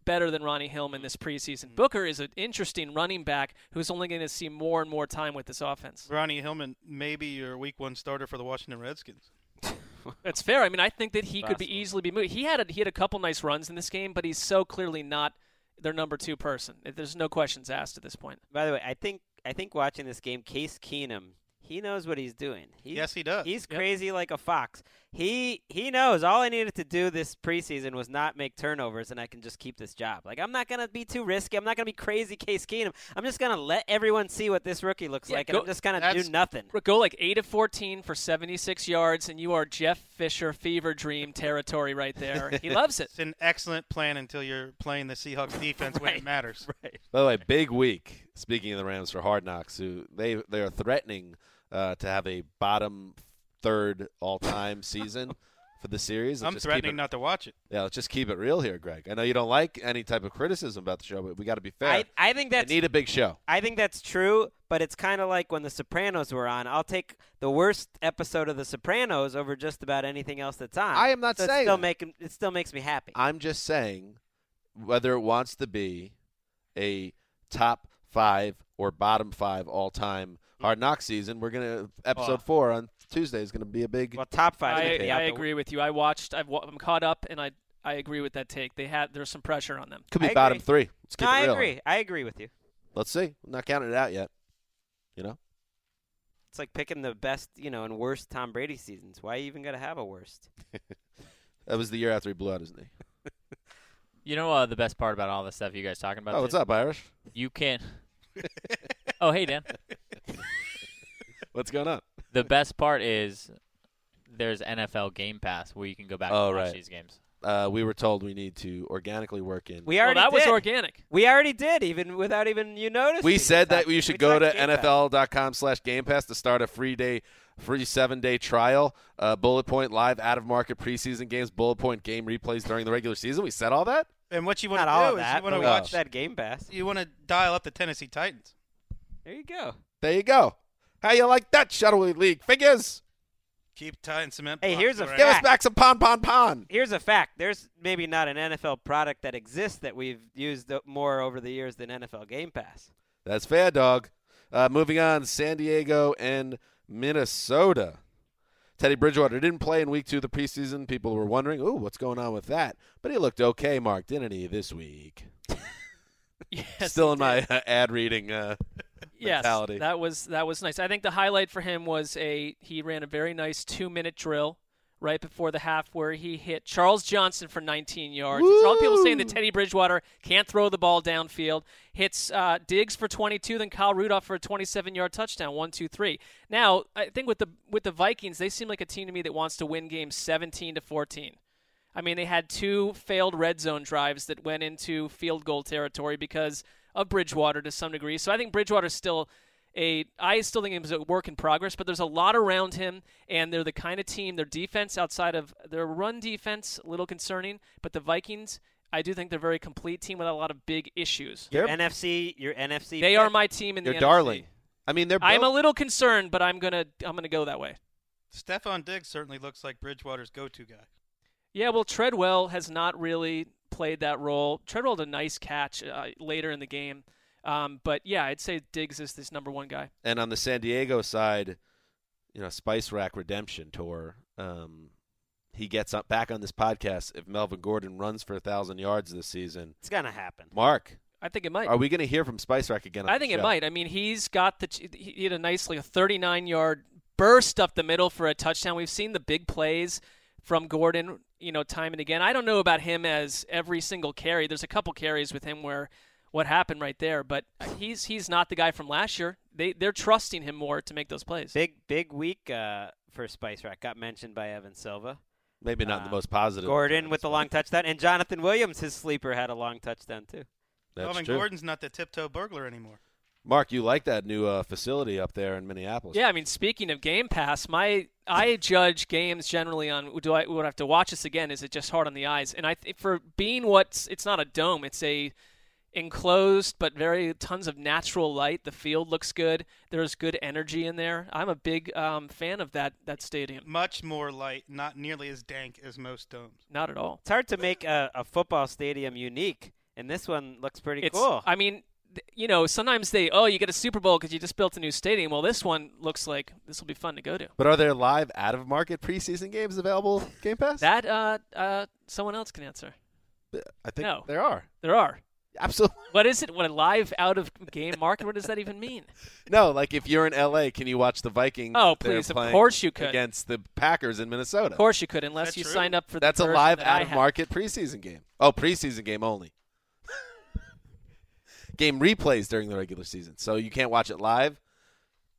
better than Ronnie Hillman this mm-hmm. preseason. Booker is an interesting running back who's only going to see more and more time with this offense. Ronnie Hillman may be your Week One starter for the Washington Redskins. That's fair. I mean, I think that he could be easily be moved. He had a, he had a couple nice runs in this game, but he's so clearly not their number two person. There's no questions asked at this point. By the way, I think I think watching this game, Case Keenum, he knows what he's doing. He's, Yes, he does. He's Yep. crazy like a fox. He he knows all I needed to do this preseason was not make turnovers, and I can just keep this job. Like I'm not gonna be too risky. I'm not gonna be crazy, Case Keenum. I'm just gonna let everyone see what this rookie looks Yeah, like, go- and I'm just gonna do nothing. Go like eight of fourteen for 76 yards, and you are Jeff Fisher fever dream territory right there. He loves it. It's an excellent plan until you're playing the Seahawks defense when it matters. Right. By the way, big week. Speaking of the Rams for Hard Knocks, who they they are threatening uh, to have a bottom third all time season for the series. Let's I'm threatening it- not to watch it. Yeah, let's just keep it real here, Greg. I know you don't like any type of criticism about the show, but we got to be fair. I I think They that's need a big show. I think that's true, but it's kind of like when The Sopranos were on. I'll take the worst episode of The Sopranos over just about anything else that's on. I am not so it saying still that. making it still makes me happy. I'm just saying whether it wants to be a top five or bottom five all time Hard Knock season, we're gonna episode Oh. four on Tuesday is gonna be a big. well, top five. I, maybe. I agree with you. I watched. I've, I'm caught up, and I I agree with that take. They had there's some pressure on them. Could be I bottom agree. three. Let's keep No, it I agree. I agree with you. Let's see. I'm not counting it out yet. You know. It's like picking the best, you know, and worst Tom Brady seasons. Why you even got to have a worst? That was the year after he blew out his knee. You know uh, the best part about all this stuff you guys talking about? Oh, what's up, Irish? You can. oh, hey Dan. What's going on? The best part is there's NFL Game Pass where you can go back Oh, and watch right. these games. Uh, we were told we need to organically work in. We Well, already that was did. organic. We already did, even without even you noticing. We said that talked- you should we go to talked Game Pass. NFL.com slash Game Pass to start a free day, free seven day trial. Uh, bullet point live out of market preseason games, bullet point game replays during the regular season. We said all that. And what you want Not to all do of is that. you want but to we watch. that Game Pass. You want to dial up the Tennessee Titans. There you go. There you go. How you like that, Shuttle League figures? Keep tying cement. Hey, here's a around. Give us back some pon pon pon. Here's a fact. There's maybe not an NFL product that exists that we've used more over the years than NFL Game Pass. That's fair, dog. Uh, moving on, San Diego and Minnesota. Teddy Bridgewater didn't play in week two of the preseason. People were wondering, ooh, what's going on with that? But he looked okay, Marc, didn't he, this week? Yes, Still in my uh, ad reading uh, yes, mentality. that was that was nice. I think the highlight for him was a he ran a very nice two minute drill right before the half where he hit Charles Johnson for 19 yards. There's a lot of people saying that Teddy Bridgewater can't throw the ball downfield. Hits uh, Diggs for 22, then Kyle Rudolph for a 27 yard touchdown. One, two, three. Now I think with the with the Vikings, they seem like a team to me that wants to win games 17 to 14. I mean, they had two failed red zone drives that went into field goal territory because of Bridgewater to some degree. So I think Bridgewater's still a I still think he's a work in progress, but there's a lot around him and they're the kind of team their defense outside of their run defense a little concerning, but the Vikings I do think they're a very complete team with a lot of big issues. Your They're- NFC, your NFC. They are my team in the You're NFC. darling. I mean, they're I'm a little concerned, but I'm gonna I'm gonna go that way. Stefon Diggs certainly looks like Bridgewater's go-to guy. Yeah, well, Treadwell has not really played that role. Treadwell had a nice catch uh, later in the game, um, but yeah, I'd say Diggs is this number one guy. And on the San Diego side, you know, Spice Rack Redemption Tour. Um, he gets up back on this podcast if Melvin Gordon runs for a thousand yards this season. It's gonna happen. Marc, I think it might. Are we going to hear from Spice Rack again? I think it might. I mean, he's got the he had a nice like a 39 yard burst up the middle for a touchdown. We've seen the big plays from Gordon, you know, time and again. I don't know about him as every single carry. There's a couple carries with him where what happened right there, but he's he's not the guy from last year. They they're trusting him more to make those plays. Big big week uh, for Spice Rack. Got mentioned by Evan Silva. Maybe not Uh, the most positive. Gordon with the long touchdown, and Jonathan Williams, his sleeper, had a long touchdown too. That's Melvin true. Gordon's not the tiptoe burglar anymore. Marc, you like that new uh, facility up there in Minneapolis? Yeah, I mean, speaking of Game Pass, my I judge games generally on do I would I have to watch this again? Is it just hard on the eyes? And I th- for being what it's not a dome, it's a enclosed but very tons of natural light. The field looks good. There's good energy in there. I'm a big um, fan of that that stadium. Much more light, not nearly as dank as most domes. Not at all. It's hard to make a, a football stadium unique, and this one looks pretty It's, cool. I mean, th- you know, sometimes they oh you get a Super Bowl because you just built a new stadium. Well, this one looks like this will be fun to go to. But are there live out of market preseason games available Game Pass? That uh, uh, someone else can answer. I think No. there are. There are. Absolutely. What is it? What a live out of game market? What does that even mean? No, like if you're in LA, can you watch the Vikings? Oh, please, of course you could. Against the Packers in Minnesota. Of course you could, unless That's you true. signed up for the That's a live that I out of have. market preseason game. Oh, preseason game only. Game replays during the regular season. So you can't watch it live,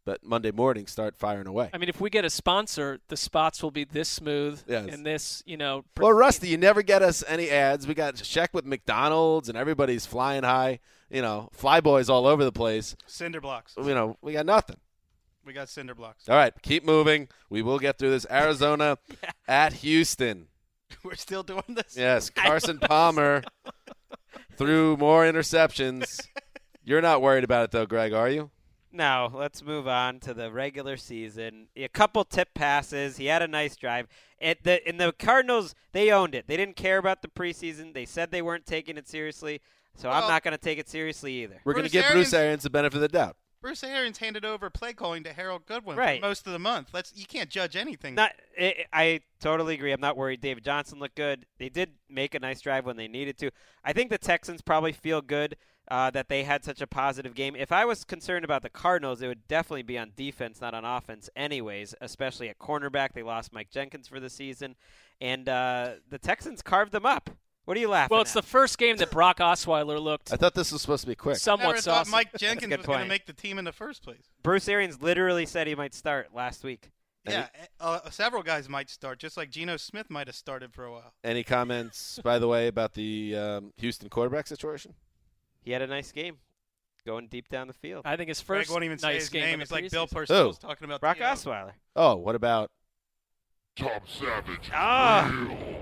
but Monday morning start firing away. I mean, if we get a sponsor, the spots will be this smooth Yes. and this, you know. Well, Rusty, you never get us any ads. We got check with McDonald's and everybody's flying high. You know, flyboys all over the place. Cinder blocks. You know, we got nothing. We got cinder blocks. All right, keep moving. We will get through this. Arizona at Houston. We're still doing this. Yes, Carson Palmer threw more interceptions. You're not worried about it though, Greg, are you? No, let's move on to the regular season. A couple tip passes. He had a nice drive. At the and the Cardinals, they owned it. They didn't care about the preseason. They said they weren't taking it seriously. So I'm not going to take it seriously either. We're going to Bruce give Bruce Arians- Arians the benefit of the doubt. Bruce Arians handed over play calling to Harold Goodwin Right. for most of the month. Let's you can't judge anything. Not, I, I totally agree. I'm not worried. David Johnson looked good. They did make a nice drive when they needed to. I think the Texans probably feel good uh, that they had such a positive game. If I was concerned about the Cardinals, it would definitely be on defense, not on offense, anyways. Especially at cornerback, they lost Mike Jenkins for the season, and uh, the Texans carved them up. What are you laughing at? Well, it's at? the first game that Brock Osweiler looked I thought this was supposed to be quick. somewhat Never thought. Mike Jenkins was going to make the team in the first place. Bruce Arians literally said he might start last week. Yeah, uh, several guys might start, just like Geno Smith might have started for a while. Any comments, by the way, about the um, Houston quarterback situation? He had a nice game, going deep down the field. I think his Greg first won't even say nice his game in name. It's like Bill preseason. Parcells talking about Brock the, uh, Osweiler. Oh, what about Tom Savage Ah. real.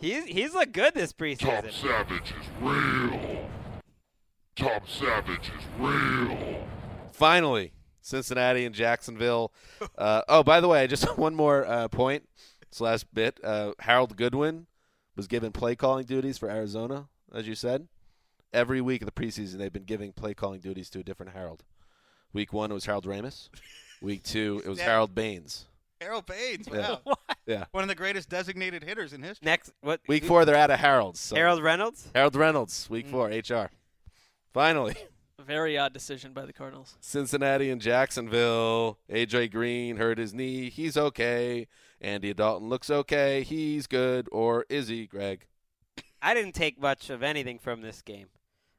He's he's looked good this preseason. Tom preseason. Savage is real. Tom Savage is real. finally Cincinnati and Jacksonville? Uh, oh, by the way, just one more uh, point. This last bit. Uh, Harold Goodwin was given play calling duties for Arizona, as you said. Every week of the preseason, they've been giving play calling duties to a different Harold. Week one, it was Harold Ramis. Week two, it was Harold Baines. Harold Baines. Yeah. Wow. Yeah. One of the greatest designated hitters in history. Next, what? Week four, they're out of Harold's. so- Harold Reynolds. Harold Reynolds, week four, HR. Finally, Very odd decision by the Cardinals. Cincinnati and Jacksonville. AJ Green hurt his knee. He's okay. Andy Dalton looks okay. He's good. Or is he, Greg? I didn't take much of anything from this game.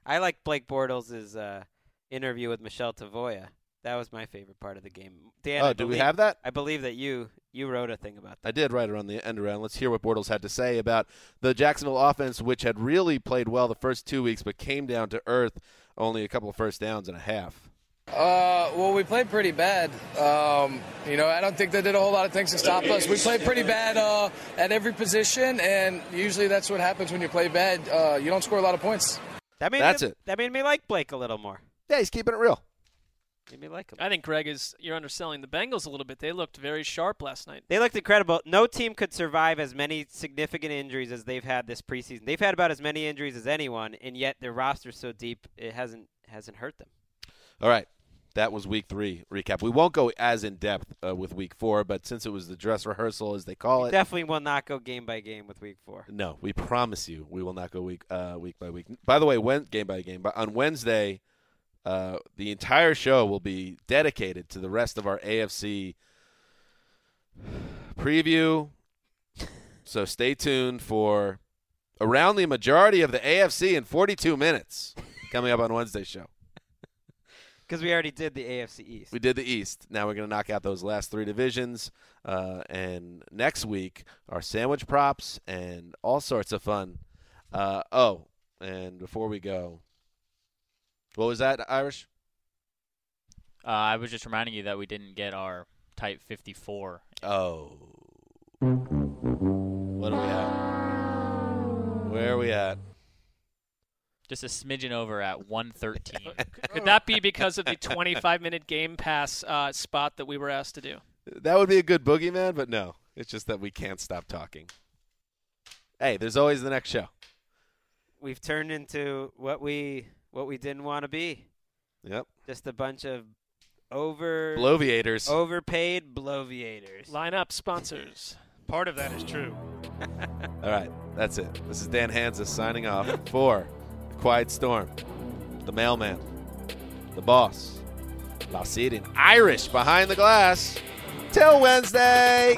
I like Blake Bortles' uh, interview with Michele Tafoya. That was my favorite part of the game. Dan, Oh, I do we have that? I believe that you you wrote a thing about that. I did right around the end around. Let's hear what Bortles had to say about the Jacksonville offense, which had really played well the first two weeks, but came down to earth only a couple of first downs and a half. Uh, well, we played pretty bad. Um, you know, I don't think they did a whole lot of things to stop us. We played pretty bad uh, at every position, and usually that's what happens when you play bad. Uh, you don't score a lot of points. That made That's me, it. That made me like Blake a little more. Yeah, he's keeping it real. Made me like him. I think Greg is you're underselling the Bengals a little bit. They looked very sharp last night. They looked incredible. No team could survive as many significant injuries as they've had this preseason. They've had about as many injuries as anyone, and yet their roster's so deep it hasn't hasn't hurt them. All right. that was week three recap. We won't go as in depth uh, with week four, but since it was the dress rehearsal, as they call it, Definitely will not go game by game with week four. no, we promise you we will not go week uh, week by week. By the way, when game by game, but on Wednesday, uh, the entire show will be dedicated to the rest of our AFC preview. So stay tuned for around the majority of the AFC in 42 minutes coming up on Wednesday's show. Because we already did the AFC East. We did the East. Now we're going to knock out those last three divisions. Uh, and next week, our sandwich props and all sorts of fun. Uh, oh, and before we go, what was that, Irish? Uh, I was just reminding you that we didn't get our Type 54. Oh. What are we at? Where are we at? Just a smidgen over at 113. Could that be because of the 25 minute Game Pass uh, spot that we were asked to do? That would be a good boogeyman, but no. It's just that we can't stop talking. Hey, there's always the next show. We've turned into what we what we didn't want to be. Yep. Just a bunch of over Bloviators. overpaid bloviators. Line up sponsors. Part of that is true. All right, that's it. This is Dan Hanzus signing off for the Quiet Storm, the mailman, the boss, Lausid and Irish behind the glass. Till Wednesday.